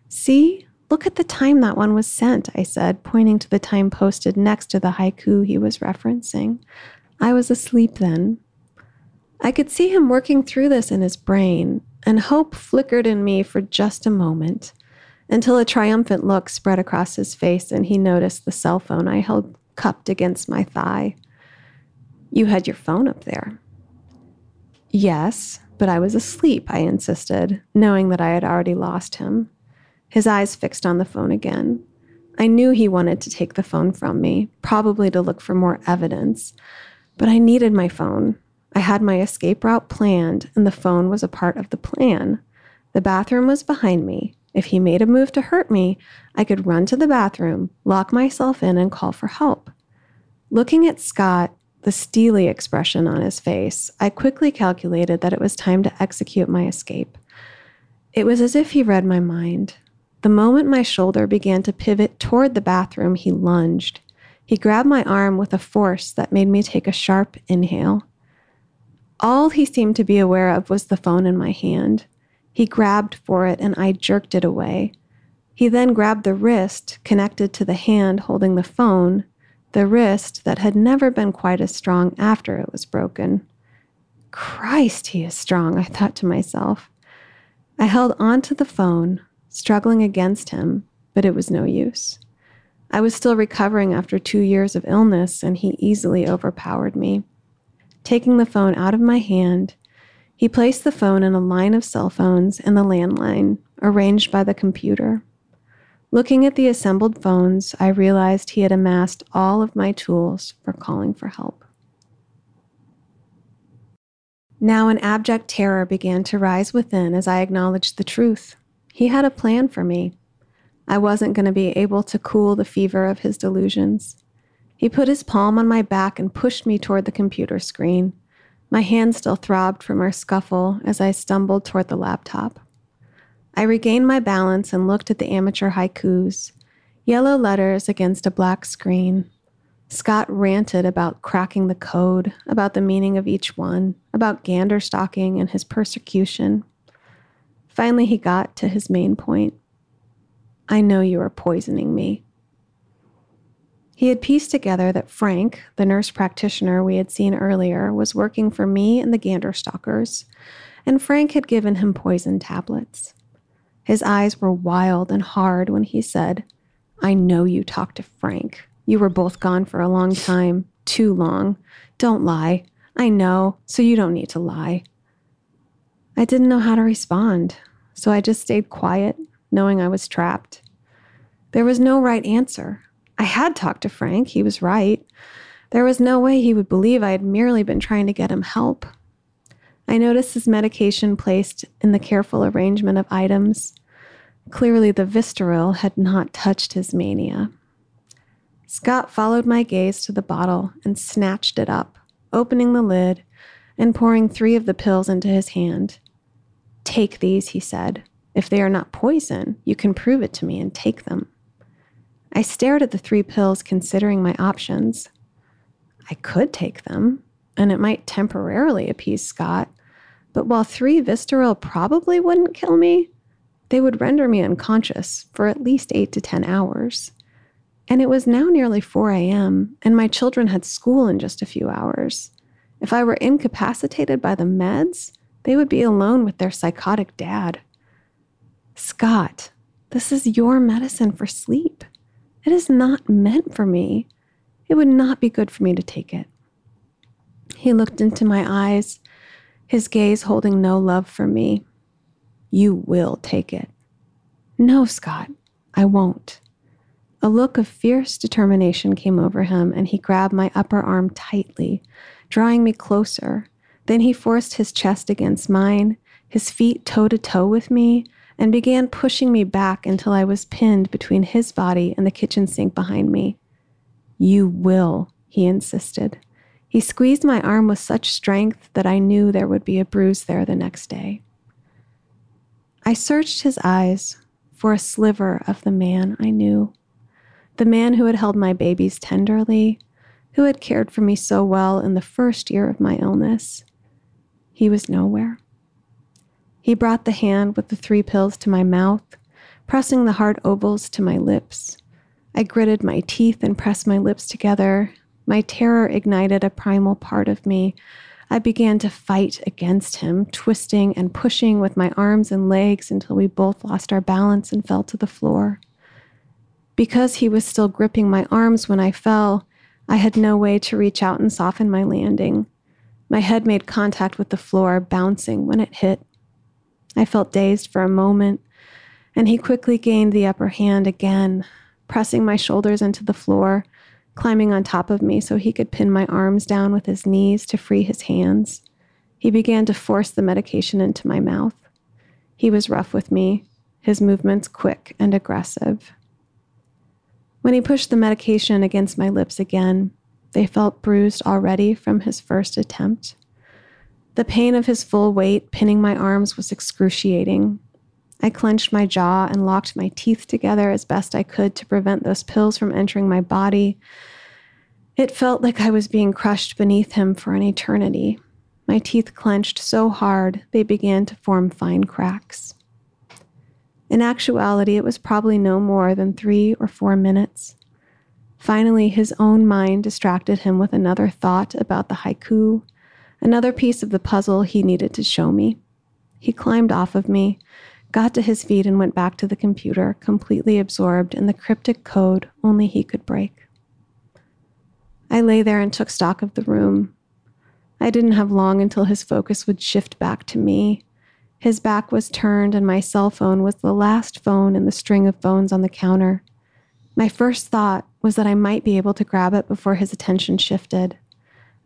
See? Look at the time that one was sent, I said, pointing to the time posted next to the haiku he was referencing. I was asleep then. I could see him working through this in his brain, and hope flickered in me for just a moment until a triumphant look spread across his face and he noticed the cell phone I held cupped against my thigh. You had your phone up there. Yes, but I was asleep, I insisted, knowing that I had already lost him. His eyes fixed on the phone again. I knew he wanted to take the phone from me, probably to look for more evidence, but I needed my phone. I had my escape route planned, and the phone was a part of the plan. The bathroom was behind me. If he made a move to hurt me, I could run to the bathroom, lock myself in, and call for help. Looking at Scott, the steely expression on his face, I quickly calculated that it was time to execute my escape. It was as if he read my mind. The moment my shoulder began to pivot toward the bathroom, he lunged. He grabbed my arm with a force that made me take a sharp inhale. All he seemed to be aware of was the phone in my hand. He grabbed for it and I jerked it away. He then grabbed the wrist connected to the hand holding the phone, the wrist that had never been quite as strong after it was broken. Christ, he is strong, I thought to myself. I held on to the phone, struggling against him, but it was no use. I was still recovering after two years of illness, and he easily overpowered me. Taking the phone out of my hand, he placed the phone in a line of cell phones and the landline, arranged by the computer. Looking at the assembled phones, I realized he had amassed all of my tools for calling for help. Now, an abject terror began to rise within as I acknowledged the truth. He had a plan for me. I wasn't going to be able to cool the fever of his delusions. He put his palm on my back and pushed me toward the computer screen. My hand still throbbed from our scuffle as I stumbled toward the laptop. I regained my balance and looked at the amateur haikus, yellow letters against a black screen. Scott ranted about cracking the code, about the meaning of each one, about gander stalking and his persecution. Finally, he got to his main point. I know you are poisoning me. He had pieced together that Frank, the nurse practitioner we had seen earlier, was working for me and the gander stalkers, and Frank had given him poison tablets. His eyes were wild and hard when he said, I know you talked to Frank. You were both gone for a long time, too long. Don't lie. I know, so you don't need to lie. I didn't know how to respond, so I just stayed quiet, knowing I was trapped. There was no right answer. I had talked to Frank. He was right. There was no way he would believe I had merely been trying to get him help. I noticed his medication placed in the careful arrangement of items. Clearly, the Vistaril had not touched his mania. Scott followed my gaze to the bottle and snatched it up, opening the lid and pouring three of the pills into his hand. Take these, he said. If they are not poison, you can prove it to me and take them. I stared at the three pills, considering my options. I could take them, and it might temporarily appease Scott, but while three Vistaril probably wouldn't kill me, they would render me unconscious for at least eight to 10 hours. And it was now nearly 4 a.m., and my children had school in just a few hours. If I were incapacitated by the meds, they would be alone with their psychotic dad. Scott, this is your medicine for sleep. It is not meant for me. It would not be good for me to take it. He looked into my eyes, his gaze holding no love for me. You will take it. No, Scott, I won't. A look of fierce determination came over him, and he grabbed my upper arm tightly, drawing me closer. Then he forced his chest against mine, his feet toe to toe with me, and began pushing me back until I was pinned between his body and the kitchen sink behind me. You will, he insisted. He squeezed my arm with such strength that I knew there would be a bruise there the next day. I searched his eyes for a sliver of the man I knew, the man who had held my babies tenderly, who had cared for me so well in the first year of my illness. He was nowhere. He brought the hand with the three pills to my mouth, pressing the hard ovals to my lips. I gritted my teeth and pressed my lips together. My terror ignited a primal part of me. I began to fight against him, twisting and pushing with my arms and legs until we both lost our balance and fell to the floor. Because he was still gripping my arms when I fell, I had no way to reach out and soften my landing. My head made contact with the floor, bouncing when it hit. I felt dazed for a moment, and he quickly gained the upper hand again, pressing my shoulders into the floor, climbing on top of me so he could pin my arms down with his knees to free his hands. He began to force the medication into my mouth. He was rough with me, his movements quick and aggressive. When he pushed the medication against my lips again, they felt bruised already from his first attempt. The pain of his full weight pinning my arms was excruciating. I clenched my jaw and locked my teeth together as best I could to prevent those pills from entering my body. It felt like I was being crushed beneath him for an eternity. My teeth clenched so hard they began to form fine cracks. In actuality, it was probably no more than three or four minutes. Finally, his own mind distracted him with another thought about the haiku, another piece of the puzzle he needed to show me. He climbed off of me, got to his feet, and went back to the computer, completely absorbed in the cryptic code only he could break. I lay there and took stock of the room. I didn't have long until his focus would shift back to me. His back was turned, and my cell phone was the last phone in the string of phones on the counter. My first thought was that I might be able to grab it before his attention shifted.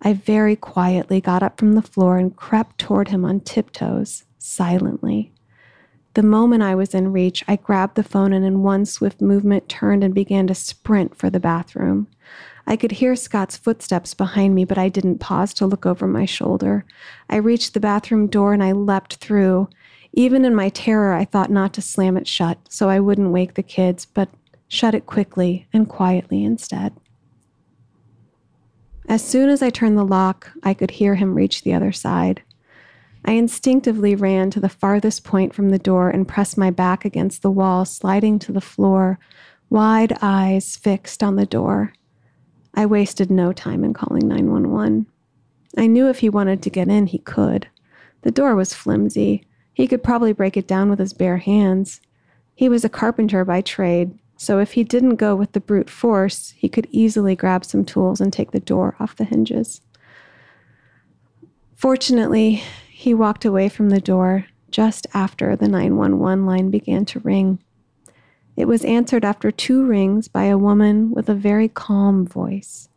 I very quietly got up from the floor and crept toward him on tiptoes, silently. The moment I was in reach, I grabbed the phone and in one swift movement turned and began to sprint for the bathroom. I could hear Scott's footsteps behind me, but I didn't pause to look over my shoulder. I reached the bathroom door and I leapt through. Even in my terror, I thought not to slam it shut so I wouldn't wake the kids, but shut it quickly and quietly instead. As soon as I turned the lock, I could hear him reach the other side. I instinctively ran to the farthest point from the door and pressed my back against the wall, sliding to the floor, wide eyes fixed on the door. I wasted no time in calling 911. I knew if he wanted to get in, he could. The door was flimsy. He could probably break it down with his bare hands. He was a carpenter by trade, so if he didn't go with the brute force, he could easily grab some tools and take the door off the hinges. Fortunately, he walked away from the door just after the 911 line began to ring. It was answered after two rings by a woman with a very calm voice.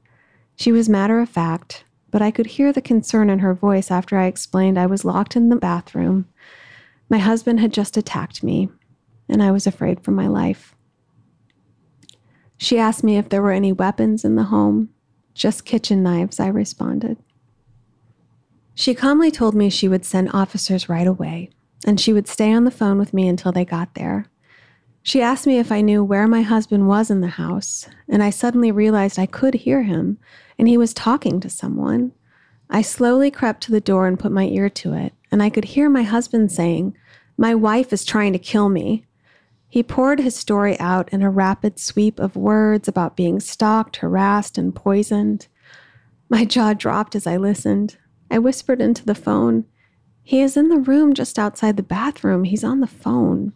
She was matter of fact, but I could hear the concern in her voice after I explained I was locked in the bathroom. My husband had just attacked me, and I was afraid for my life. She asked me if there were any weapons in the home. Just kitchen knives, I responded. She calmly told me she would send officers right away, and she would stay on the phone with me until they got there. She asked me if I knew where my husband was in the house, and I suddenly realized I could hear him, and he was talking to someone. I slowly crept to the door and put my ear to it, and I could hear my husband saying, My wife is trying to kill me. He poured his story out in a rapid sweep of words about being stalked, harassed, and poisoned. My jaw dropped as I listened. I whispered into the phone, He is in the room just outside the bathroom. He's on the phone.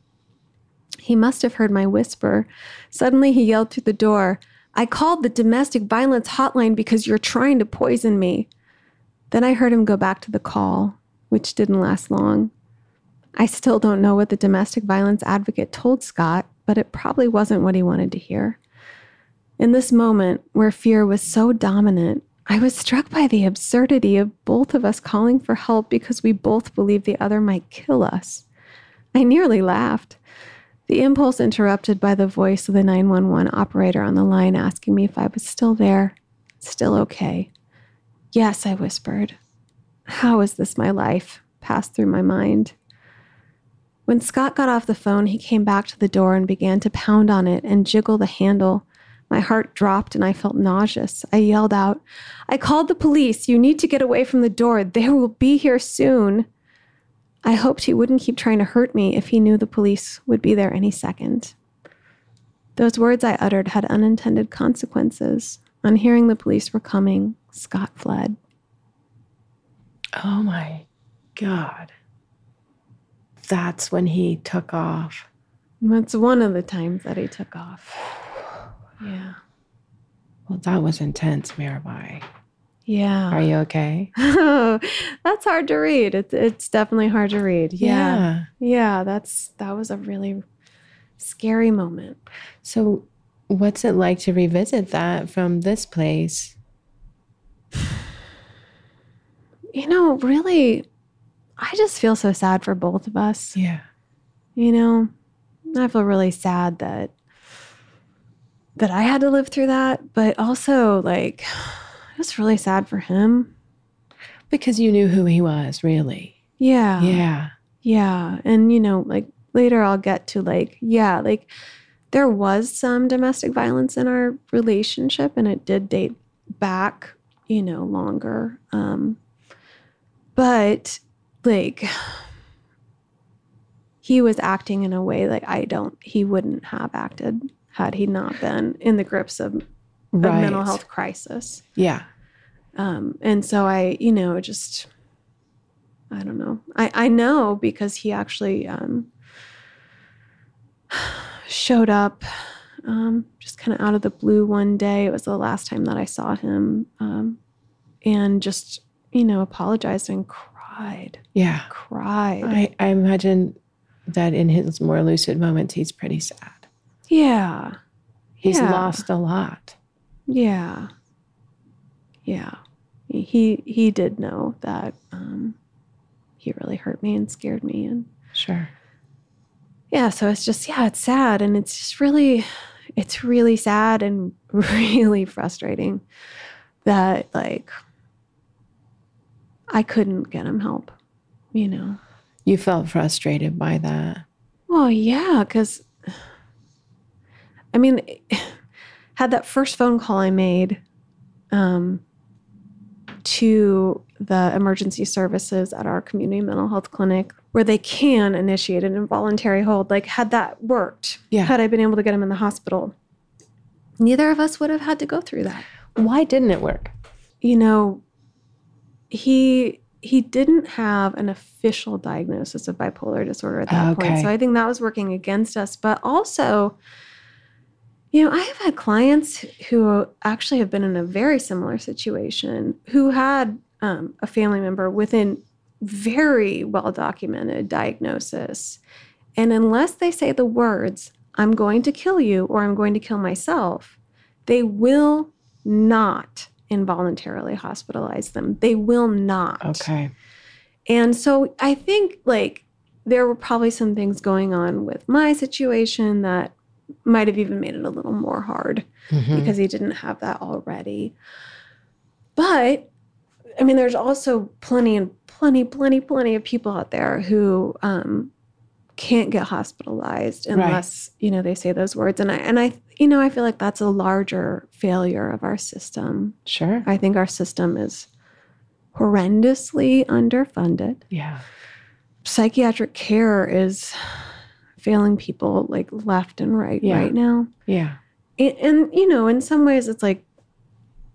He must have heard my whisper. Suddenly, he yelled through the door, I called the domestic violence hotline because you're trying to poison me. Then I heard him go back to the call, which didn't last long. I still don't know what the domestic violence advocate told Scott, but it probably wasn't what he wanted to hear. In this moment, where fear was so dominant, I was struck by the absurdity of both of us calling for help because we both believed the other might kill us. I nearly laughed. The impulse interrupted by the voice of the 911 operator on the line asking me if I was still there, still okay. Yes, I whispered. How is this my life? passed through my mind. When Scott got off the phone, he came back to the door and began to pound on it and jiggle the handle. My heart dropped and I felt nauseous. I yelled out, I called the police. You need to get away from the door. They will be here soon. I hoped he wouldn't keep trying to hurt me if he knew the police would be there any second. Those words I uttered had unintended consequences. On hearing the police were coming, Scott fled. Oh my God. That's when he took off. That's one of the times that he took off. Yeah. Well, that was intense, Marabai. Yeah. Are you okay? that's hard to read. It's it's definitely hard to read. Yeah. Yeah. Yeah, that's that was a really scary moment. So what's it like to revisit that from this place? You know, really, I just feel so sad for both of us. Yeah. You know, I feel really sad that that I had to live through that, but also like it was really sad for him. Because you knew who he was, really. Yeah. Yeah. Yeah. And you know, like later I'll get to like, yeah, like there was some domestic violence in our relationship and it did date back, you know, longer. Um but like he was acting in a way like I don't he wouldn't have acted had he not been in the grips of a mental health crisis. Yeah. Um, and so I, you know, just, I don't know. I, I know because he actually um, showed up um, just kind of out of the blue one day. It was the last time that I saw him um, and just, you know, apologized and cried, Yeah. cried. I, I imagine that in his more lucid moments, he's pretty sad. yeah. He's Yeah. lost a lot. Yeah. Yeah. He he did know that um, he really hurt me and scared me and Sure. yeah so it's just yeah it's sad and it's just really it's really sad and really frustrating that like i couldn't get him help you know You felt frustrated by that. well yeah because i mean had that first phone call i made um, to the emergency services at our community mental health clinic where they can initiate an involuntary hold like had that worked Yeah. had i been able to get him in the hospital neither of us would have had to go through that Why didn't it work? you know he he didn't have an official diagnosis of bipolar disorder at that point. So i think that was working against us. But also you know i have had clients who actually have been in a very similar situation who had um, a family member within very well documented diagnosis. And unless they say the words i'm going to kill you or i'm going to kill myself they will not involuntarily hospitalize them. They will not. Okay. And so I think like there were probably some things going on with my situation that might have even made it a little more hard Mhm. because he didn't have that already. But I mean, there's also plenty and plenty, plenty, plenty of people out there who um, can't get hospitalized Right. unless you know they say those words. And I and I, you know, I feel like that's a larger failure of our system. Sure. I think our system is horrendously underfunded. Yeah. Psychiatric care is failing people like left and right Yeah. right now Yeah. and, and you know in some ways it's like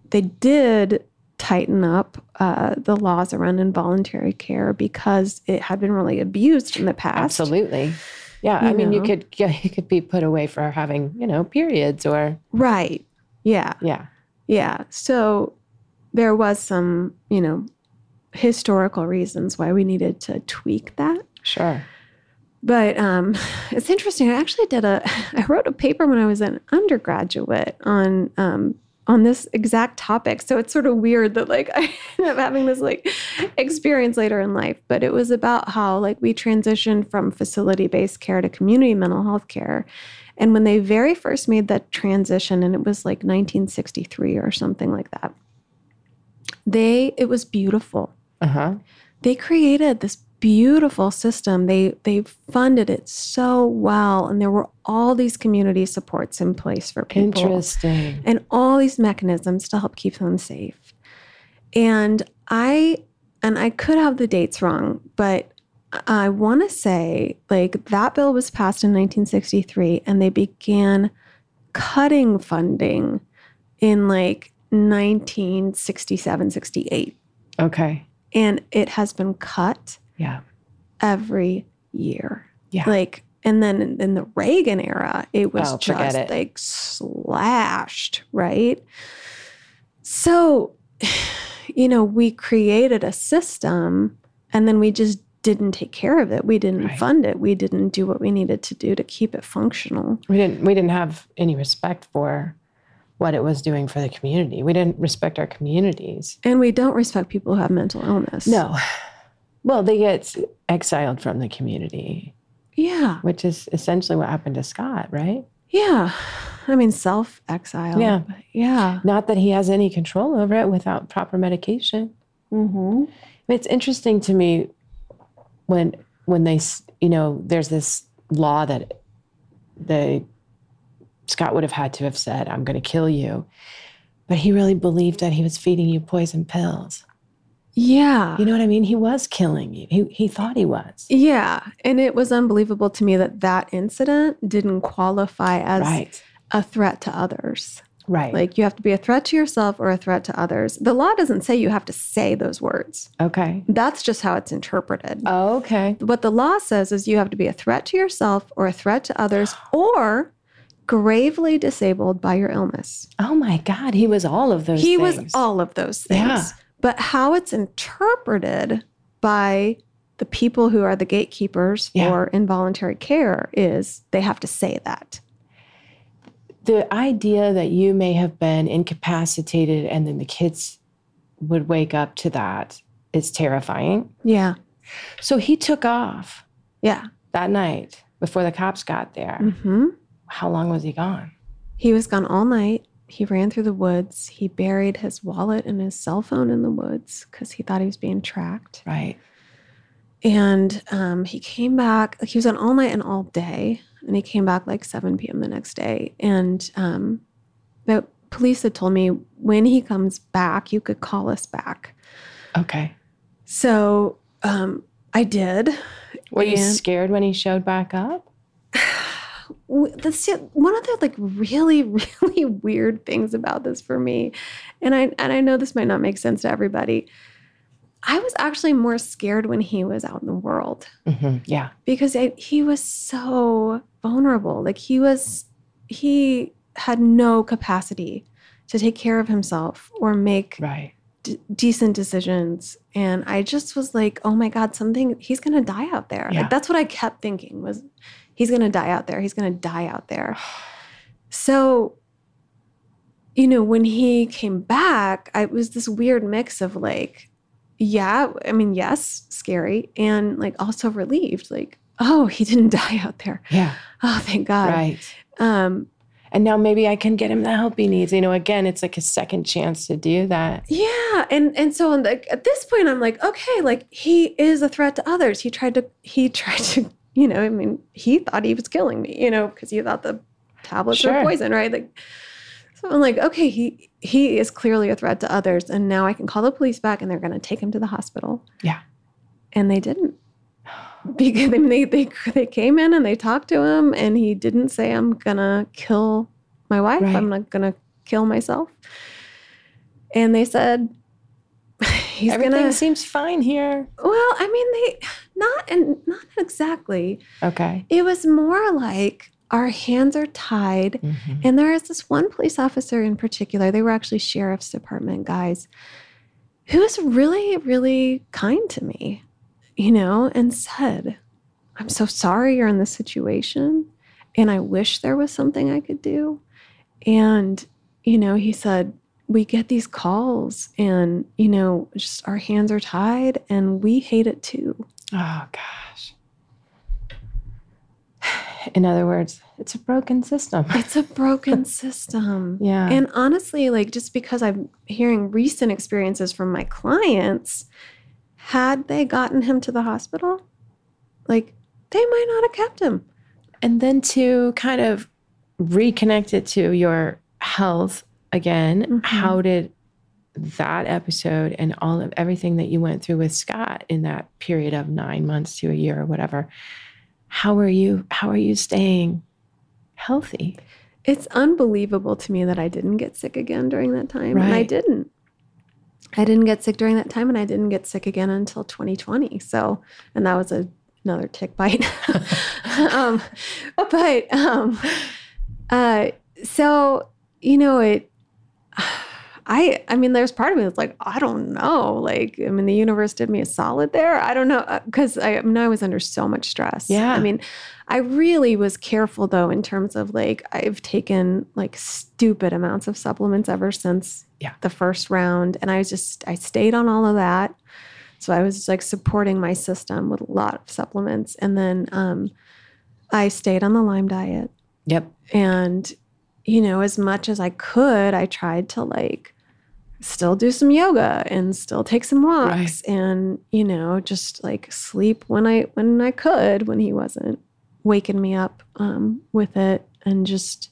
they did tighten up uh, the laws around involuntary care because it had been really abused in the past Absolutely. Yeah. I mean, you could you could be put away for having, you know, periods or right yeah yeah. yeah so there was some you know historical reasons why we needed to tweak that Sure. But um, it's interesting. I actually did a. I wrote a paper when I was an undergraduate on um, on this exact topic. So it's sort of weird that like I ended up having this like experience later in life. But it was about how like we transitioned from facility based care to community mental health care. And when they very first made that transition, and it was like 1963 or something like that, they it was beautiful Uh huh. they created this beautiful system. They they funded it so well and there were all these community supports in place for people. Interesting. and all these mechanisms to help keep them safe. And i and i could have the dates wrong but i want to say like that bill was passed in 1963 and they began cutting funding in like 1967 68 Okay. and it has been cut Yeah. every year. Yeah. Like, and then in, in the Reagan era, it was Oh, just it. like slashed, right? So, you know, we created a system and then we just didn't take care of it. We didn't Right. fund it. We didn't do what we needed to do to keep it functional. We didn't we didn't have any respect for what it was doing for the community. We didn't respect our communities. And we don't respect people who have mental illness. No. Well, they get exiled from the community, Yeah. which is essentially what happened to Scott, right? Yeah. I mean, self exile. Yeah. Yeah. Not that he has any control over it without proper medication. Mm-hmm. It's interesting to me when when they you know there's this law that the Scott would have had to have said I'm going to kill you, but he really believed that he was feeding you poison pills. Yeah. You know what I mean? He was killing you. He he thought he was. Yeah. And it was unbelievable to me that that incident didn't qualify as Right. a threat to others. Right. Like you have to be a threat to yourself or a threat to others. The law doesn't say you have to say those words. okay. That's just how it's interpreted. Oh, okay. what the law says is you have to be a threat to yourself or a threat to others or gravely disabled by your illness. Oh my God, he was all of those. he things. was all of those things. Yeah. But how it's interpreted by the people who are the gatekeepers Yeah. or involuntary care is they have to say that. the idea that you may have been incapacitated and then the kids would wake up to that is terrifying. Yeah. So he took off Yeah. that night before the cops got there. hmm How long was he gone? He was gone all night. He ran through the woods. He buried his wallet and his cell phone in the woods because he thought he was being tracked. Right. And um, he came back. He was on all night and all day, and he came back like 7 p.m. the next day. And um, the police had told me when he comes back, you could call us back. Okay. So um, I did. Were you scared when he showed back up? That's one of the like really really weird things about this for me and i and i know this might not make sense to everybody i was actually more scared when he was out in the world hmm Yeah. because I, he was so vulnerable like he was he had no capacity to take care of himself or make Right. d- decent decisions and i just was like oh my god something he's gonna die out there Yeah. like that's what i kept thinking was he's gonna die out there he's gonna die out there so you know when he came back i it was this weird mix of like yeah i mean yes scary and like also relieved like oh he didn't die out there Yeah. oh thank god Right. um And now maybe I can get him the help he needs. You know, again, it's like a second chance to do that. Yeah, and and so at this point, I'm like, okay, like he is a threat to others. He tried to he tried to, you know, I mean, he thought he was killing me, you know, because he thought the tablets Sure. were poison, right? Like, so I'm like, okay, he he is clearly a threat to others, and now I can call the police back, and they're going to take him to the hospital. Yeah. and they didn't. Because they, they they came in and they talked to him, and he didn't say, "I'm gonna kill my wife. Right. I'm not gonna kill myself." And they said, "He's Everything gonna." seems fine here. well, I mean, they not and not exactly. Okay. It was more like our hands are tied, Mhm. and there is this one police officer in particular. They were actually sheriff's department guys, who was really, really kind to me, you know, and said, "I'm so sorry you're in this situation, and I wish there was something I could do." And you know, he said, "We get these calls, and you know, just our hands are tied, and we hate it too." Oh, gosh. In other words, it's a broken system. It's a broken system. Yeah. And honestly, like just because I'm hearing recent experiences from my clients, had they gotten him to the hospital, like they might not have kept him. and then to kind of reconnect it to your health again, Mhm. how did that episode and all of everything that you went through with Scott in that period of nine months to a year or whatever, how are you how are you staying healthy? It's unbelievable to me that I didn't get sick again during that time. And I didn't. I didn't get sick during that time and I didn't get sick again until 2020. So, and that was a, another tick bite. um, but um, uh, so, you know, it, I I mean, there's part of me that's like, I don't know. Like, I mean, the universe did me a solid there. I don't know because I, I mean, I was under so much stress. Yeah. I mean, I really was careful though in terms of like I've taken like stupid amounts of supplements ever since Yeah. the first round, and I was just I stayed on all of that. So I was like supporting my system with a lot of supplements, and then um, I stayed on the Lyme diet Yep. and you know as much as i could i tried to like still do some yoga and still take some walks and you know just like sleep when i when i could when he wasn't waking me up um, with it and just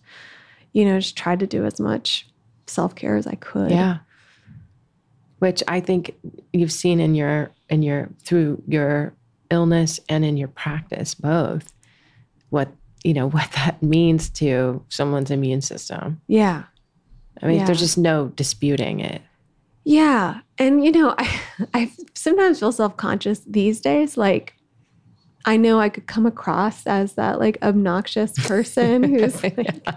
you know just tried to do as much self-care as i could Yeah. Which I think you've seen in your in your through your illness and in your practice both what you know what that means to someone's immune system. yeah I mean, Yeah. there's just no disputing it. Yeah. And you know, I I sometimes feel self-conscious these days like I know I could come across as that like obnoxious person who's like,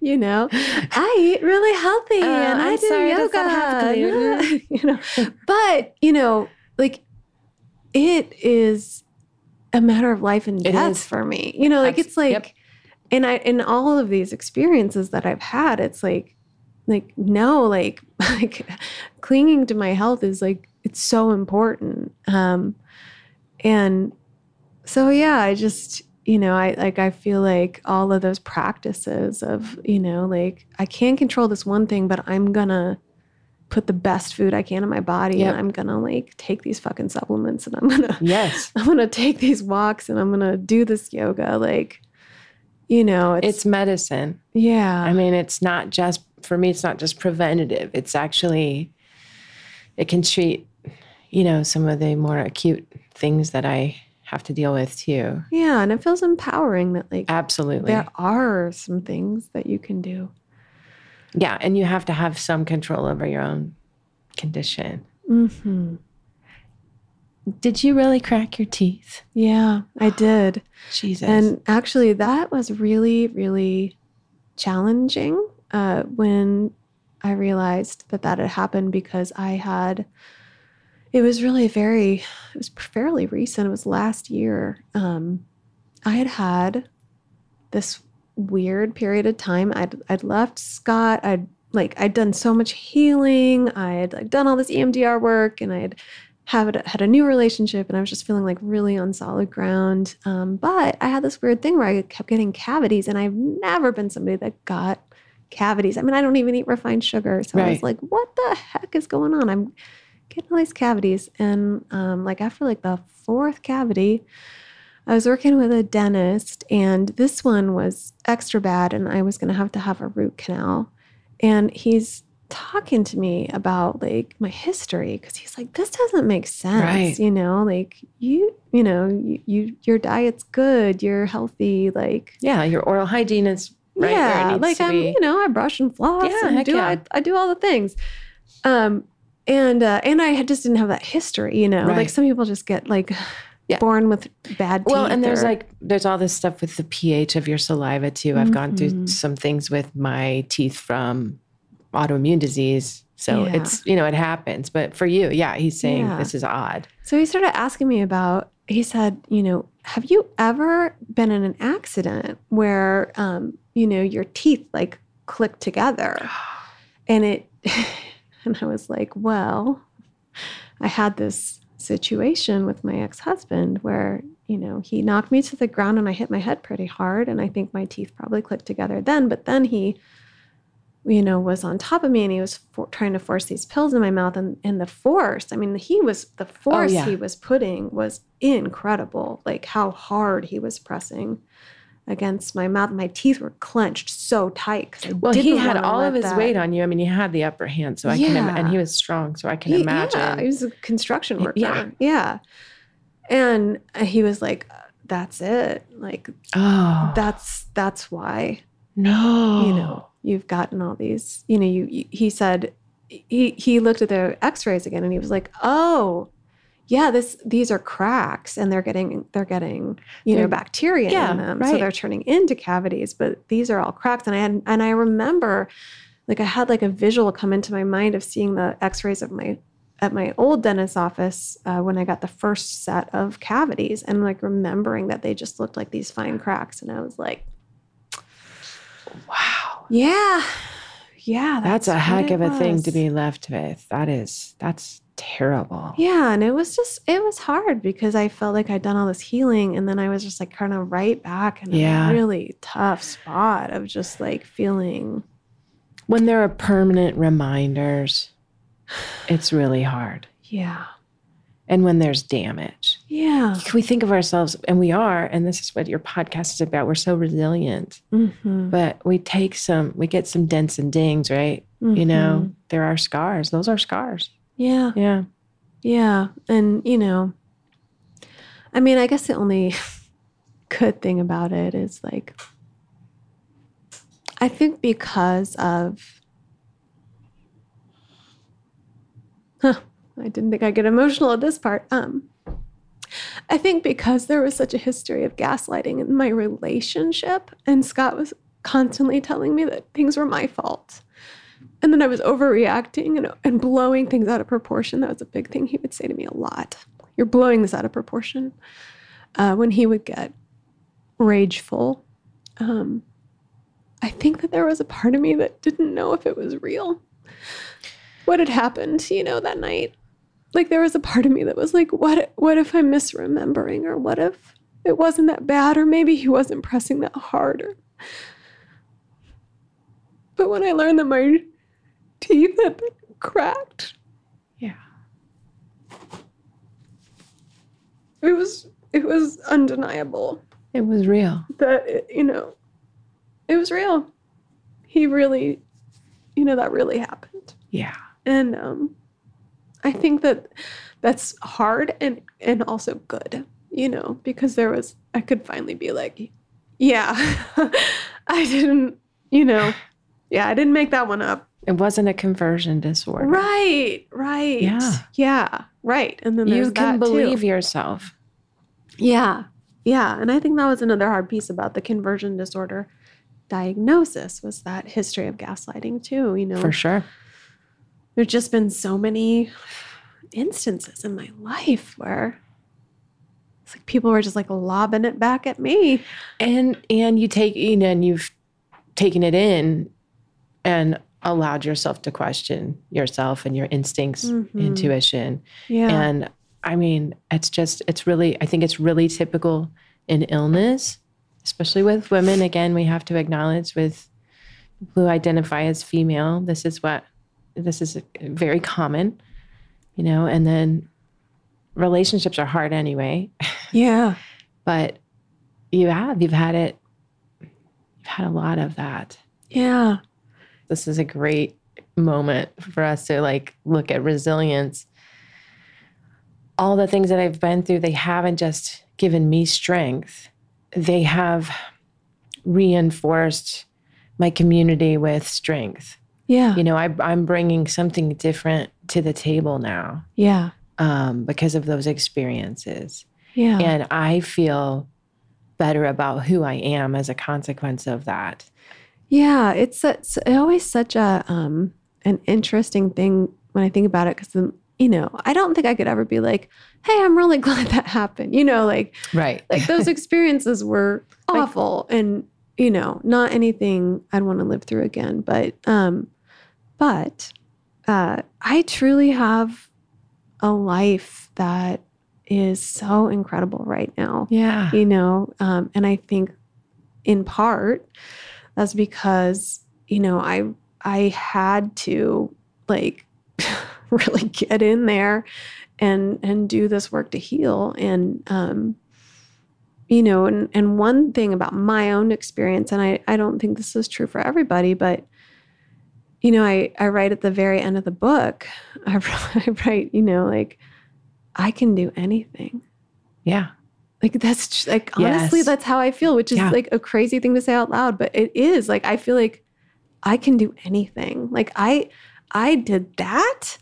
you know, I eat really healthy Uh, and I I'm do sorry, yoga. you know, but you know, like it is a matter of life and death for me. You know, like it's like yep. and I in all of these experiences that I've had, it's like like no, like like clinging to my health is like it's so important. Um and so yeah, I just you know, I like I feel like all of those practices of, you know, like I can't control this one thing, but I'm gonna put the best food I can in my body Yep. and I'm gonna like take these fucking supplements and I'm gonna Yes. I'm gonna take these walks and I'm gonna do this yoga. Like, you know, it's, It's medicine. yeah. I mean, it's not just for me, it's not just preventative. It's actually it can treat, you know, some of the more acute things that I have to deal with too. yeah, and it feels empowering that like Absolutely. there are some things that you can do. Yeah, and you have to have some control over your own condition. hmm Did you really crack your teeth? Yeah, I did. Jesus. And actually, that was really, really challenging uh, when I realized that that had happened because I had, it was really very, it was fairly recent. It was last year. Um, I had had this weird period of time. I'd, I'd left Scott. I'd like, I'd done so much healing. I had like done all this EMDR work and I had had, had a new relationship and I was just feeling like really on solid ground. Um, but I had this weird thing where I kept getting cavities and I've never been somebody that got cavities. I mean, I don't even eat refined sugar. So I was like, what the heck is going on? I'm getting all these cavities. And um, like after like the fourth cavity, I was working with a dentist and this one was extra bad and I was going to have to have a root canal. And he's talking to me about like my history because he's like this doesn't make sense Right. you know like you you know you, you your diet's good you're healthy like yeah, your oral hygiene is right yeah like to i'm be. you know i brush and floss Yeah, and do yeah. I, I do all the things um and uh and i had just didn't have that history you know Right. like some people just get like Yeah. born with bad teeth well, and there's or- like there's all this stuff with the pH of your saliva too. I've gone through Mhm. some things with my teeth from autoimmune disease. So Yeah. it's you know it happens. But for you, yeah, he's saying Yeah. this is odd. So he started asking me about, he said, you know, have you ever been in an accident where, um, you know, your teeth like click together? And it, and I was like, well, I had this situation with my ex husband where, you know, he knocked me to the ground and I hit my head pretty hard. And I think my teeth probably clicked together then. But then he, you know, was on top of me and he was for, trying to force these pills in my mouth. And, and the force, I mean, he was, the oh, force yeah. he was putting was incredible. Like how hard he was pressing against my mouth. My teeth were clenched so tight. Well, he had all of his that- weight on you. I mean, he had the upper hand, so I can im- and he was strong, so I can He- imagine. Yeah, he was a construction worker. yeah. Yeah. And uh, he was like, uh, that's it. Like oh, that's that's why, no, you know, you've gotten all these, you know, you, you he said he he looked at the x-rays again and he was like, "Oh, yeah, this these are cracks and they're getting they're getting, you know, bacteria yeah, in them. So they're turning into cavities, but these are all cracks." And I had and I remember like I had like a visual come into my mind of seeing the X-rays of my at my old dentist's office uh, when I got the first set of cavities, and like remembering that they just looked like these fine cracks, and I was like, Wow. yeah, yeah, That's, a heck of a thing to be left with. That is, that's terrible. Yeah, and it was just it was hard because I felt like I'd done all this healing and then I was just like kind of right back in Yeah. a really tough spot of just like feeling When there are permanent reminders, it's really hard. yeah. And when there's damage, Yeah. we think of ourselves, and we are, and this is what your podcast is about. We're so resilient, Mhm. but we take some, we get some dents and dings, right? You know, there are scars. Those are scars. Yeah. Yeah. Yeah. And you know, I mean, I guess the only good thing about it is like I think because of Huh, I didn't think I'd get emotional at this part. Um I think because there was such a history of gaslighting in my relationship, and Scott was constantly telling me that things were my fault. And then I was overreacting and, and blowing things out of proportion. That was a big thing he would say to me a lot. You're blowing this out of proportion. Uh, when he would get rageful, um, I think that there was a part of me that didn't know if it was real. What had happened, you know, that night? Like there was a part of me that was like, what? What if I'm misremembering, or what if it wasn't that bad, or maybe he wasn't pressing that hard, or but when I learned that my teeth had cracked, Yeah. it was it was undeniable It was real. that it, you know it was real. He really, you know, that really happened, Yeah. and um, I think that that's hard and and also good, you know, because there was I could finally be like, yeah, I didn't, you know, yeah, I didn't make that one up. It wasn't a conversion disorder. Right, right. Yeah. Yeah, right. And then there's You can that, too. believe yourself. Yeah. Yeah. And I think that was another hard piece about the conversion disorder diagnosis was that history of gaslighting too. You know, For sure. there's just been so many instances in my life where it's like people were just like lobbing it back at me. And and you take you know, and you've taken it in and allowed yourself to question yourself and your instincts, Mhm. intuition. Yeah. And I mean, it's just, it's really, I think it's really typical in illness, especially with women. Again, we have to acknowledge with who identify as female, this is what, this is very common, you know, and then relationships are hard anyway, yeah. but you have, you've had it, you've had a lot of that. Yeah. This is a great moment for us to like look at resilience all the things that I've been through, they haven't just given me strength, they have reinforced my community with strength. Yeah. You know, I, I'm bringing something different to the table now Yeah. um, because of those experiences. Yeah. And I feel better about who I am as a consequence of that. Yeah, it's, it's always such a um an interesting thing when I think about it because you know I don't think I could ever be like, hey, I'm really glad that happened. You know, like Right. like those experiences were Like- awful and you know not anything I'd want to live through again. But um, but uh, I truly have a life that is so incredible right now yeah. you know um, and i think in part that's because you know i i had to like really get in there and and do this work to heal and um you know and and one thing about my own experience and i i don't think this is true for everybody but you know i i write at the very end of the book i, I write you know like i can do anything Yeah. Like that's like honestly, Yes. that's how I feel, which is Yeah. like a crazy thing to say out loud, but it is. Like I feel like I can do anything. Like I I did that.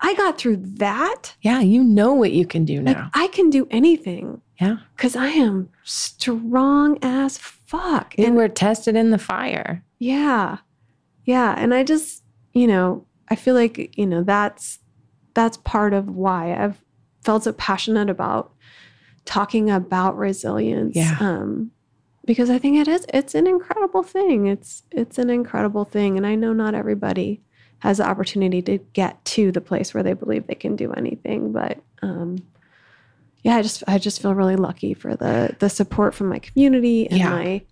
I got through that. Yeah. You know what you can do Like now. I can do anything yeah. because I am strong as fuck. And, And were tested in the fire. yeah. Yeah. And I just, you know, I feel like, you know, that's that's part of why I've felt so passionate about talking about resilience. Yeah. Um, because I think it is it's an incredible thing. It's it's an incredible thing. And I know not everybody has the opportunity to get to the place where they believe they can do anything. But um, yeah, I just I just feel really lucky for the the support from my community and Yeah. my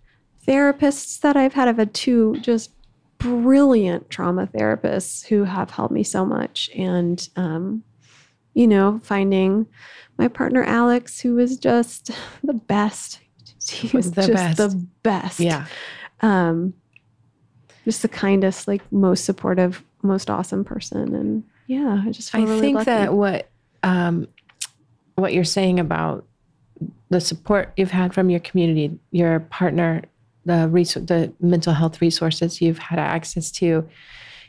therapists that I've had. I've had two just brilliant trauma therapists who have helped me so much. And um, you know, finding my partner Alex, who was just the best. He was The just best. the best Yeah. um just the kindest like most supportive most awesome person and yeah i just I really think lucky. that what um, what you're saying about the support you've had from your community, your partner, the res- the mental health resources you've had access to,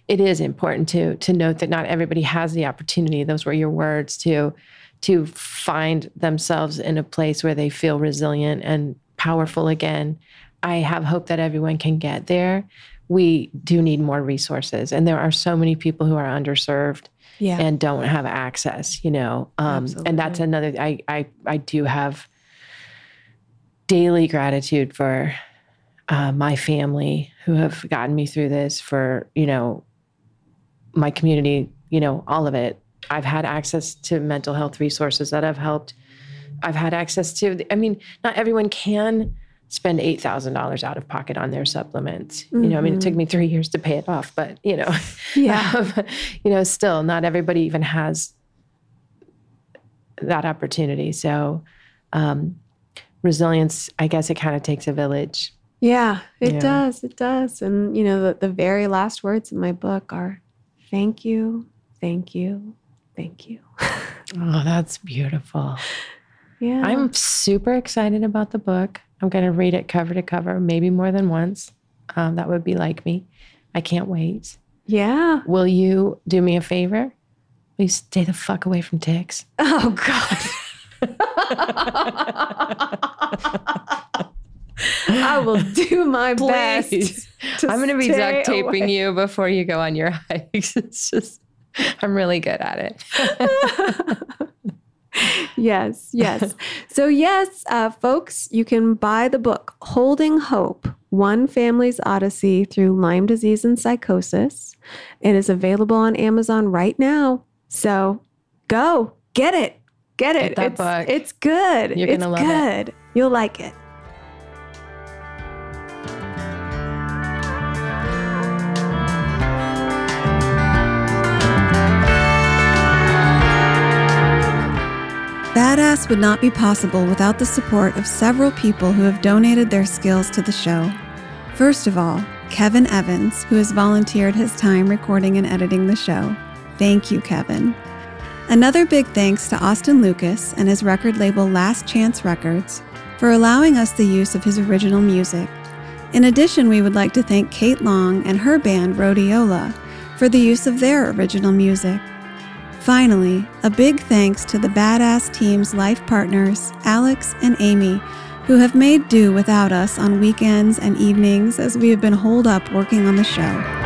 it is important to to note that not everybody has the opportunity. Those were your words to to find themselves in a place where they feel resilient and powerful again. I have hope that everyone can get there. We do need more resources, and there are so many people who are underserved yeah and don't have access you know um, and that's another I, I i do have daily gratitude for uh, my family who have gotten me through this for you know my community you know all of it i've had access to mental health resources that have helped. I've had access to i mean not everyone can spend $8000 out of pocket on their supplements. You know i mean it took me three years to pay it off but you know Yeah. um, you know still not everybody even has that opportunity. So um, resilience i guess it kind of takes a village. Yeah it Yeah. does it does. And you know the, the very last words in my book are thank you thank you thank you. Oh that's beautiful. Yeah. I'm super excited about the book. I'm going to read it cover to cover maybe more than once. Um, that would be like me. I can't wait. Yeah. Will you do me a favor? Will you stay the fuck away from ticks? Oh god. I will do my best Please. to I'm going to be duct taping away. you before you go on your hikes. It's just, I'm really good at it. yes, yes. So, yes, uh, folks, you can buy the book Holding Hope One Family's Odyssey Through Lyme Disease and Psychosis. It is available on Amazon right now. So, go get it. Get it. Get that it's, book. it's good. You're gonna love it. You'll like it. Badass would not be possible without the support of several people who have donated their skills to the show. First of all, Kevin Evans, who has volunteered his time recording and editing the show. Thank you, Kevin. Another big thanks to Austin Lucas and his record label Last Chance Records for allowing us the use of his original music. In addition, we would like to thank Kate Long and her band Rhodiola for the use of their original music. Finally, a big thanks to the Badass Team's life partners, Alex and Amy, who have made do without us on weekends and evenings as we have been holed up working on the show.